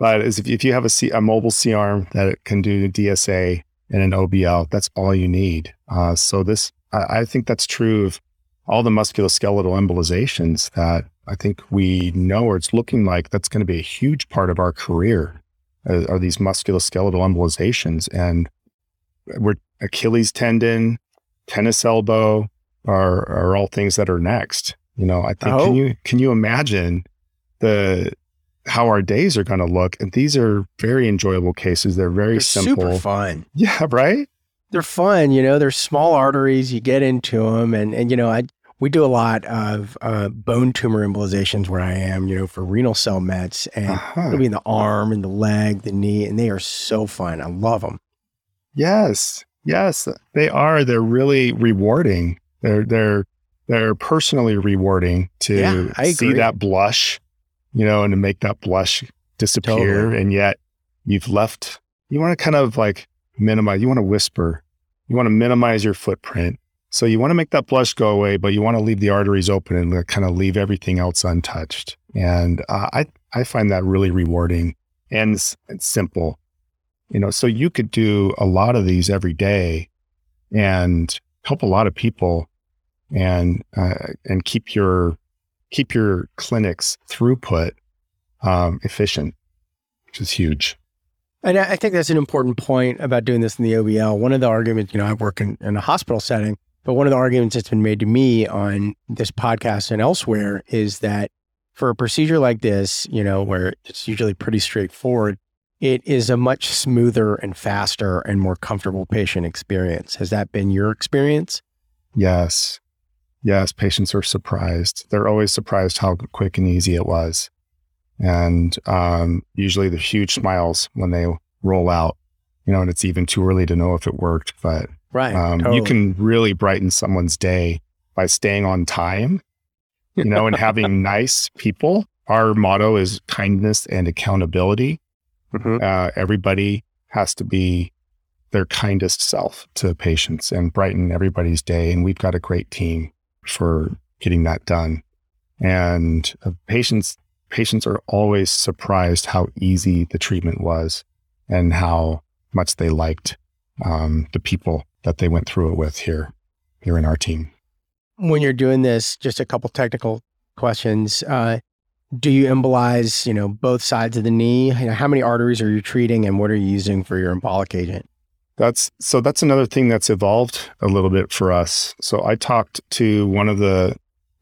but if, if you have a, C, a mobile C arm that can do DSA and an OBL, that's all you need. Uh, so this, I, I think that's true of all the musculoskeletal embolizations that I think we know or it's looking like that's going to be a huge part of our career uh, are these musculoskeletal embolizations. And we're Achilles tendon, tennis elbow are, are all things that are next. You know, I think, Oh. can you, can you imagine the, how our days are going to look? And these are very enjoyable cases. They're very They're simple. super fun. Yeah. Right. They're fun. You know, they're small arteries. You get into them, and and you know, I we do a lot of uh, bone tumor embolizations where I am. You know, for renal cell mets, and Uh-huh. it'll be in the arm and the leg, the knee, and they are so fun. I love them. Yes, yes, they are. They're really rewarding. They're they're they're personally rewarding to Yeah, see that blush, you know, and to make that blush disappear. Totally. And yet you've left. You want to kind of like minimize. You want to whisper. You want to minimize your footprint So you want to make that blush go away, but you want to leave the arteries open and kind of leave everything else untouched. And uh, I I find that really rewarding and simple. You know, so you could do a lot of these every day and help a lot of people and uh, and keep your keep your clinics throughput um, efficient, which is huge. And I think that's an important point about doing this in the OBL. One of the arguments, you know, I work in, in a hospital setting, but one of the arguments that's been made to me on this podcast and elsewhere is that for a procedure like this, you know, where it's usually pretty straightforward, it is a much smoother and faster and more comfortable patient experience. Has that been your experience? Yes. Yes. Patients are surprised. They're always surprised how quick and easy it was. And um, usually the huge smiles when they roll out, you know, and it's even too early to know if it worked, but Right. um, totally. you can really brighten someone's day by staying on time, you know, and having nice people. Our motto is kindness and accountability. Mhm. Uh, everybody has to be their kindest self to patients and brighten everybody's day. And we've got a great team for getting that done. And uh, patients patients are always surprised how easy the treatment was and how much they liked um, the people that they went through it with here here in our team. when you're doing this, just a couple technical questions. Uh, do you embolize, you know, both sides of the knee? You know, how many arteries are you treating, and what are you using for your embolic agent? That's so that's another thing that's evolved a little bit for us. So I talked to one of the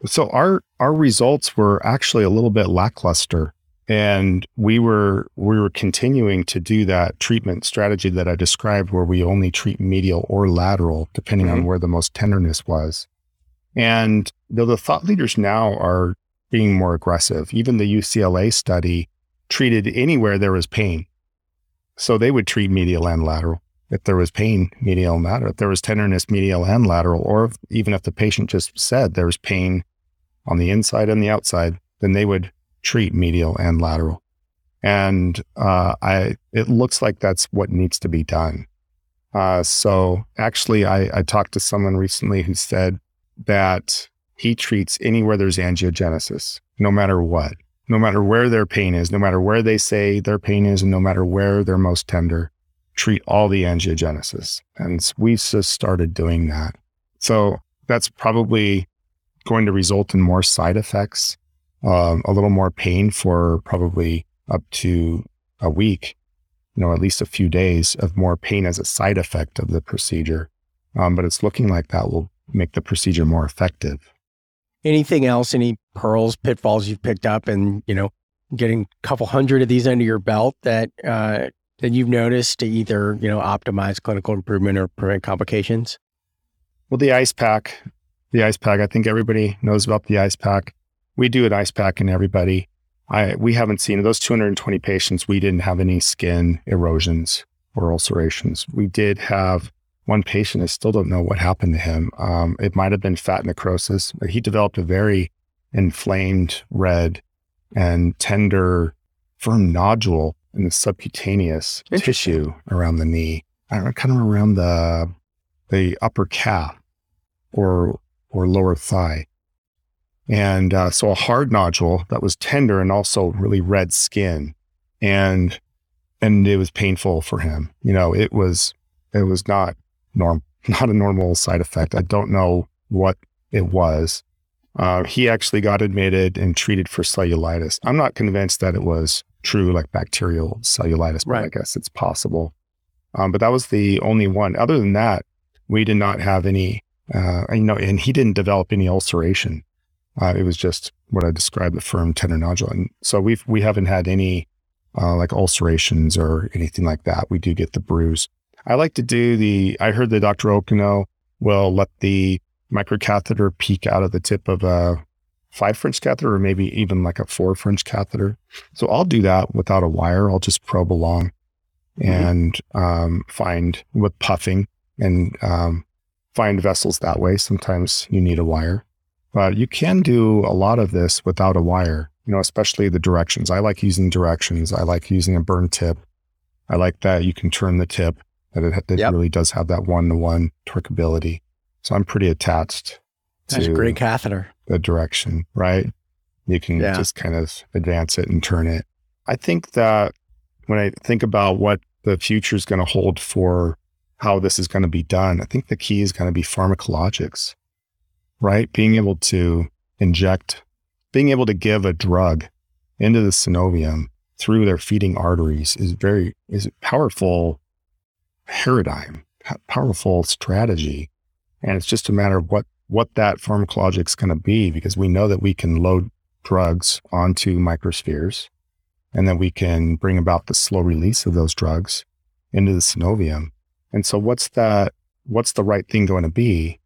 so our our results were actually a little bit lackluster. And we were we were continuing to do that treatment strategy that I described where we only treat medial or lateral depending on mm-hmm. where the most tenderness was. And though the thought leaders now are being more aggressive, even the UCLA study treated anywhere there was pain. So they would treat medial and lateral. If there was pain, medial and lateral, if there was tenderness, medial and lateral, or if, even if the patient just said there was pain on the inside and the outside, then they would treat medial and lateral. And uh, I, it looks like that's what needs to be done. Uh, so actually, I, I talked to someone recently who said that he treats anywhere there's angiogenesis, no matter what, no matter where their pain is, no matter where they say their pain is, and no matter where they're most tender treat all the angiogenesis. And we just started doing that. So that's probably going to result in more side effects, um, a little more pain for probably up to a week, you know, at least a few days of more pain as a side effect of the procedure. Um, but it's looking like that will make the procedure more effective. Anything else? Any pearls, pitfalls you've picked up, and you know, getting a couple hundred of these under your belt that uh, that you've noticed to either you know optimize clinical improvement or prevent complications? Well, the ice pack, the ice pack. I think everybody knows about the ice pack. We do an ice pack in everybody. I we haven't seen those 220 patients. We didn't have any skin erosions or ulcerations. We did have one patient. I still don't know what happened to him. Um, it might have been fat necrosis. But he developed a very inflamed, red, and tender, firm nodule in the subcutaneous tissue around the knee. I don't know, kind of around the the upper calf or or lower thigh. And uh, so a hard nodule that was tender and also really red skin, and and it was painful for him. You know, it was it was not norm not a normal side effect. I don't know what it was. Uh, he actually got admitted and treated for cellulitis. I'm not convinced that it was true like bacterial cellulitis, but I guess it's possible. Um, but that was the only one. Other than that, we did not have any, uh, you know, and he didn't develop any ulceration. Uh, it was just what I described, the firm tender nodule. And so we've, we haven't had any, uh, like ulcerations or anything like that. We do get the bruise. I like to do the, I heard that Dr. Okuno will let the microcatheter peek out of the tip of a five French catheter or maybe even like a four French catheter. So I'll do that without a wire. I'll just probe along and um, find with puffing and um, find vessels that way. Sometimes you need a wire, but you can do a lot of this without a wire, you know, especially the Direxions. I like using Direxions. I like using a Bern tip. I like that you can turn the tip, that it, that it Yep. really does have that one to one torqueability. So I'm pretty attached That's a to great catheter. the Direxion, right? You can Yeah. just kind of advance it and turn it. I think that when I think about what the future is going to hold for how this is going to be done, I think the key is going to be pharmacologics, right? Being able to inject, being able to give a drug into the synovium through their feeding arteries is very, is a powerful paradigm, powerful strategy. And it's just a matter of what what that pharmacologic is going to be because we know that we can load drugs onto microspheres and then we can bring about the slow release of those drugs into the synovium. And so what's that what's the right thing going to be?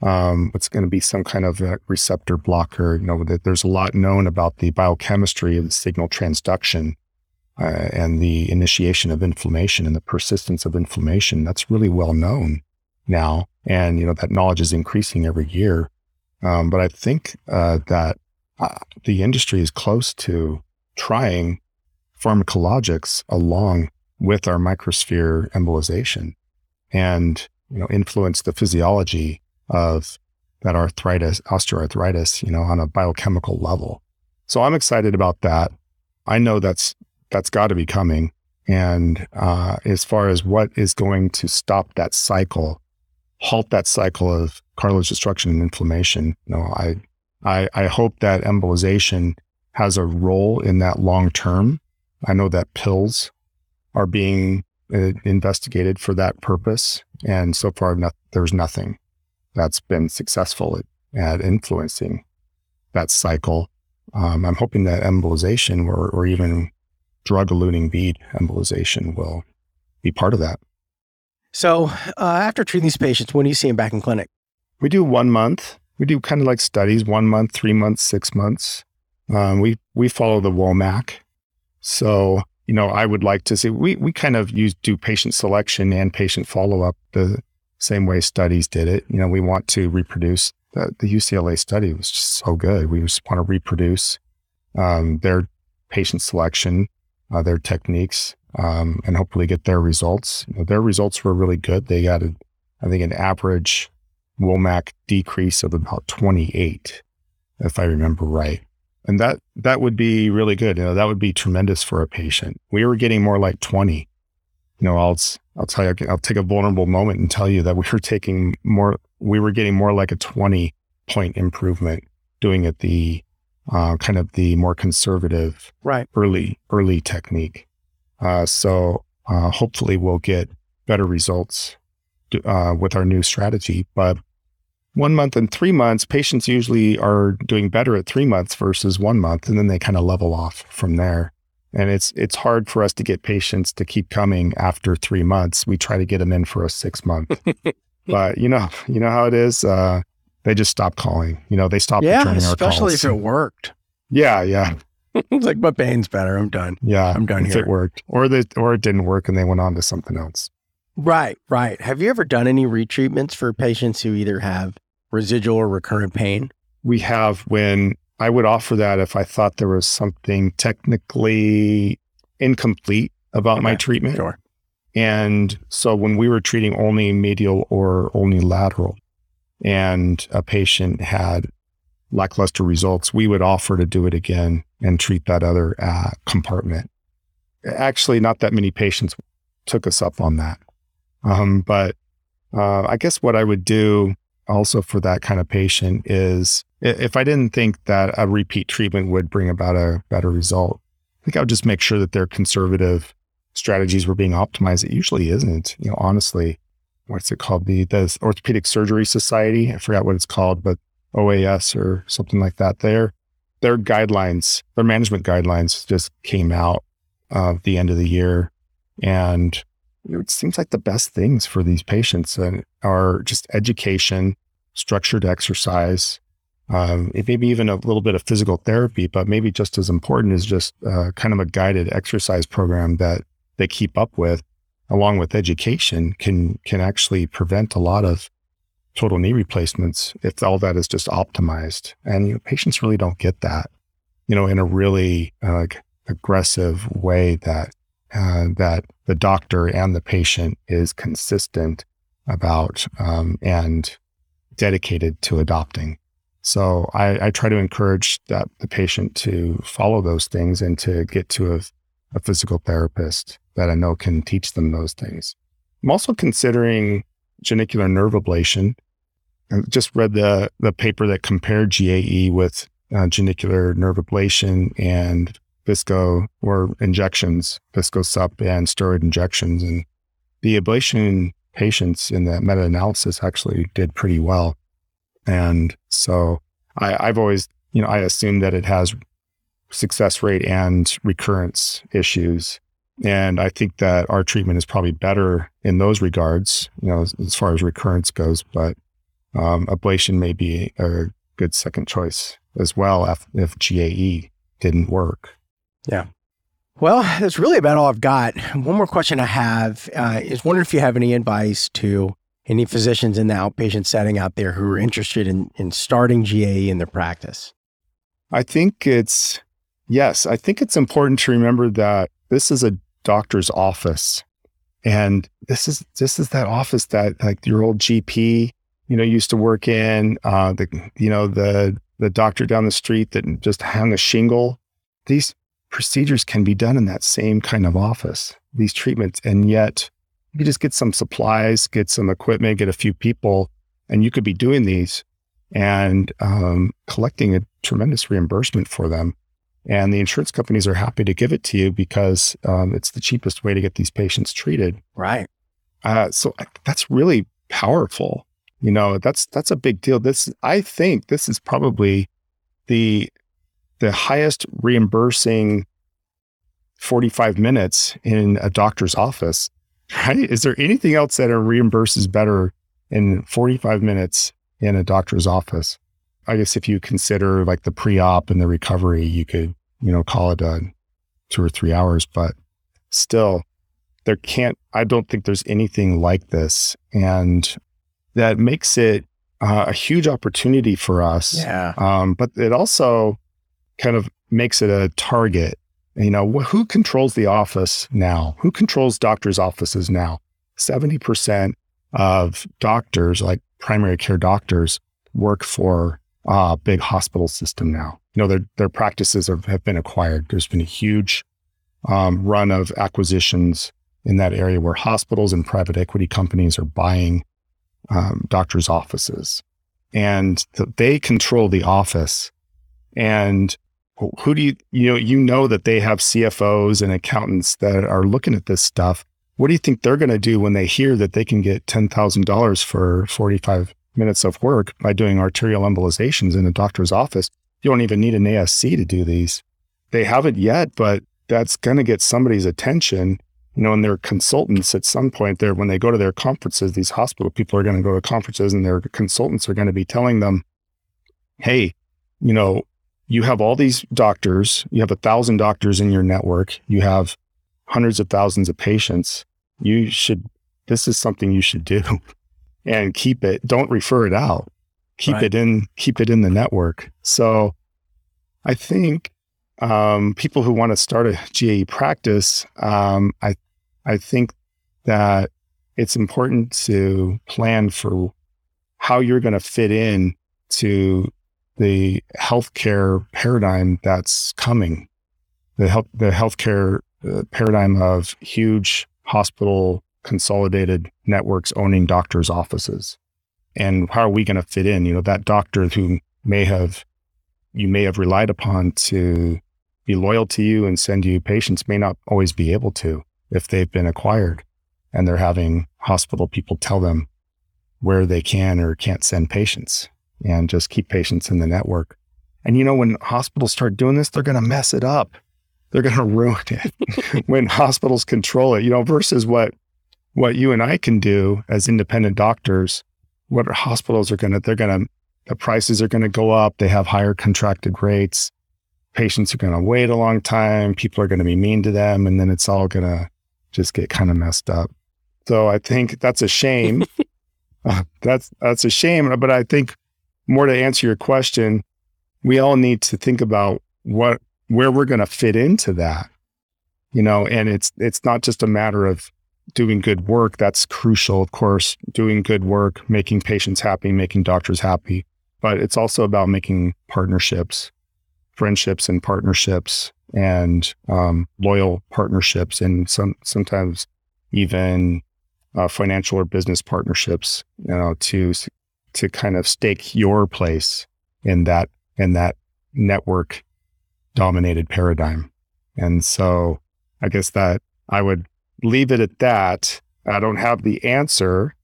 Um, what's going to be some kind of a receptor blocker? You know, there's a lot known about the biochemistry of the signal transduction uh, and the initiation of inflammation and the persistence of inflammation. That's really well known now, and you know that knowledge is increasing every year. Um, but I think uh, that uh, the industry is close to trying pharmacologics along with our microsphere embolization, and you know influence the physiology of that arthritis, osteoarthritis, you know, on a biochemical level. So I'm excited about that. I know that's that's got to be coming. And uh, as far as what is going to stop that cycle, halt that cycle of cartilage destruction and inflammation, you know, I, I, I hope that embolization has a role in that long term. I know that pills are being investigated for that purpose, and so far, there's nothing that's been successful at, at influencing that cycle. Um, I'm hoping that embolization or, or even drug eluting bead embolization will be part of that. So uh, after treating these patients, when do you see them back in clinic? We do one month. We do kind of like studies, one month, three months, six months. Um, we we follow the WOMAC. So you know, I would like to see we we kind of use do patient selection and patient follow up the same way studies did it. You know, we want to reproduce the, the UCLA study was just so good. We just want to reproduce um, their patient selection, uh, their techniques, um, and hopefully get their results. You know, their results were really good. They got, a, I think, an average WOMAC decrease of about 28, if I remember right. And that that would be really good. You know, that would be tremendous for a patient. We were getting more like 20. You know, I'll I'll tell you, I'll take a vulnerable moment and tell you that we were taking more. We were getting more like a 20 point improvement doing it the uh, kind of the more conservative Right. early early technique. Uh, so uh, hopefully we'll get better results uh, with our new strategy. But one month and three months, patients usually are doing better at three months versus one month, and then they kind of level off from there. And it's it's hard for us to get patients to keep coming after three months. We try to get them in for a six month, but you know you know how it is. Uh, they just stop calling. You know they stop yeah, returning our especially calls. if it worked. yeah, yeah, it's like, my pain's better. I'm done. yeah. I'm done if here. it worked, or they or it didn't work, and they went on to something else. Right, right. Have you ever done any retreatments for patients who either have residual or recurrent pain? we have when I would offer that if I thought there was something technically incomplete about my treatment. Sure. And so when we were treating only medial or only lateral and a patient had lackluster results, we would offer to do it again and treat that other uh, compartment. Actually, not that many patients took us up on that. Um, but uh, I guess what I would do also for that kind of patient is if I didn't think that a repeat treatment would bring about a better result, I think I would just make sure that their conservative strategies were being optimized. It usually isn't, you know, honestly. What's it called? The, the Orthopedic Surgery Society. I forgot what it's called, but OAS or something like that. Their their guidelines, their management guidelines just came out uh, at the end of the year. And it seems like the best things for these patients uh, are just education, structured exercise, um, maybe even a little bit of physical therapy, but maybe just as important is just uh, kind of a guided exercise program that they keep up with, along with education, can can actually prevent a lot of total knee replacements if all that is just optimized. And you know, patients really don't get that, you know, in a really uh, aggressive way that uh, that the doctor and the patient is consistent about um, and dedicated to adopting. So I, I try to encourage that the patient to follow those things and to get to a, a physical therapist that I know can teach them those things. I'm also considering genicular nerve ablation. I just read the the paper that compared GAE with uh, genicular nerve ablation and visco or injections, visco sup and steroid injections, and the ablation patients in that meta analysis actually did pretty well. And so I, I've always, you know, I assume that it has success rate and recurrence issues. And I think that our treatment is probably better in those regards, you know, as, as far as recurrence goes. But um, ablation may be a good second choice as well if, if GAE didn't work. Yeah. Well, that's really about all I've got. One more question I have uh, is wondering if you have any advice to any physicians in the outpatient setting out there who are interested in, in starting GAE in their practice. I think it's, yes, I think it's important to remember that this is a doctor's office. And this is this is that office that like your old GP, you know, used to work in. Uh, the you know the the doctor down the street that just hung a shingle. These procedures can be done in that same kind of office. These treatments, and yet you just get some supplies, get some equipment, get a few people, and you could be doing these and um, collecting a tremendous reimbursement for them. And the insurance companies are happy to give it to you because um, it's the cheapest way to get these patients treated. Right. Uh, so that's really powerful. You know, that's that's a big deal. This I think this is probably the the highest reimbursing 45 minutes in a doctor's office. Right? Is there anything else that reimburses better in 45 minutes in a doctor's office? I guess if you consider like the pre-op and the recovery, you could, you know, call it a two or three hours, but still there can't, I don't think there's anything like this. And that makes it uh, a huge opportunity for us. Yeah. Um, but it also kind of makes it a target. You know, wh- who controls the office now? Who controls doctors' offices now? 70% of doctors, like primary care doctors, work for uh, big hospital system now. You know, their their practices have, have been acquired. There's been a huge um, run of acquisitions in that area where hospitals and private equity companies are buying um, doctors' offices, and th- they control the office. And who do you you know you know that they have CFOs and accountants that are looking at this stuff. What do you think they're going to do when they hear that they can get ten thousand dollars for forty five minutes of work by doing arterial embolizations in a doctor's office. You don't even need an ASC to do these. They haven't yet, but that's going to get somebody's attention. You know, and their consultants at some point there, when they go to their conferences, these hospital people are going to go to conferences and their consultants are going to be telling them, Hey, you know, you have all these doctors, you have a thousand doctors in your network, you have hundreds of thousands of patients. You should, this is something you should do. and keep it. Don't refer it out. Keep right. it in. Keep it in the network. So, I think um, people who want to start a GAE practice, um, I I think that it's important to plan for how you're going to fit in to the healthcare paradigm that's coming. The health the healthcare uh, paradigm of huge hospital consolidated networks owning doctors' offices. And how are we going to fit in? You know, that doctor who may have, you may have relied upon to be loyal to you and send you patients may not always be able to if they've been acquired and they're having hospital people tell them where they can or can't send patients and just keep patients in the network. And you know, when hospitals start doing this, they're going to mess it up. They're going to ruin it when hospitals control it, you know, versus what what you and I can do as independent doctors, what hospitals are going to, they're going to, the prices are going to go up. They have higher contracted rates. Patients are going to wait a long time. People are going to be mean to them. And then it's all going to just get kind of messed up. So I think that's a shame. uh, that's, that's a shame. But I think more to answer your question, we all need to think about what, where we're going to fit into that, you know, and it's, it's not just a matter of doing good work, that's crucial, of course, doing good work, making patients happy, making doctors happy. But it's also about making partnerships, friendships and partnerships and um, loyal partnerships and some sometimes even uh, financial or business partnerships, you know, to to kind of stake your place in that in that network dominated paradigm. And so I guess that I would leave it at that. I don't have the answer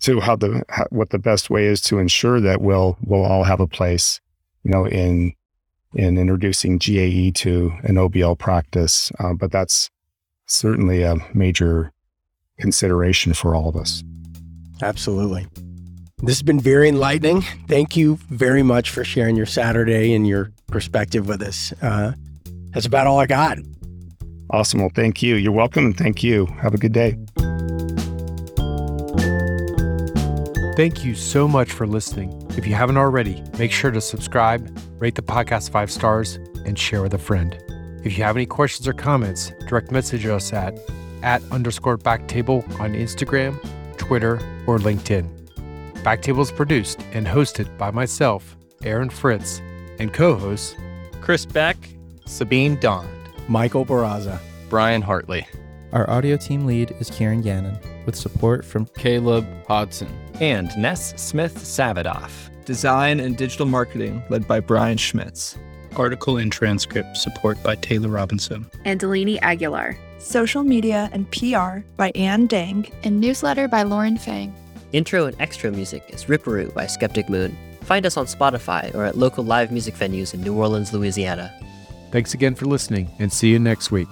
to how the how, what the best way is to ensure that we'll we'll all have a place, you know, in in introducing GAE to an OBL practice. Uh, but that's certainly a major consideration for all of us. Absolutely. This has been very enlightening. Thank you very much for sharing your Saturday and your perspective with us. Uh, that's about all I got. Awesome. Well, thank you. You're welcome. And thank you. Have a good day. Thank you so much for listening. If you haven't already, make sure to subscribe, rate the podcast five stars, and share with a friend. If you have any questions or comments, direct message us at at underscore backtable on Instagram, Twitter, or LinkedIn. Backtable is produced and hosted by myself, Aaron Fritz, and co-hosts Chris Beck, Sabeen Dhand. Michael Barraza. Brian Hartley, Our audio team lead is Kieran Gannon, with support from Caleb Hodson, and Ness Smith Savadoff. Design and digital marketing led by Brian Schmitz. Article and transcript support by Taylor Robinson. and Delaney Aguilar. Social media and PR by Ann Dang. and newsletter by Lauren Fang. Intro and extra music is Ripperoo by Skeptic Moon. Find us on Spotify or at local live music venues in New Orleans, Louisiana. Thanks again for listening and see you next week.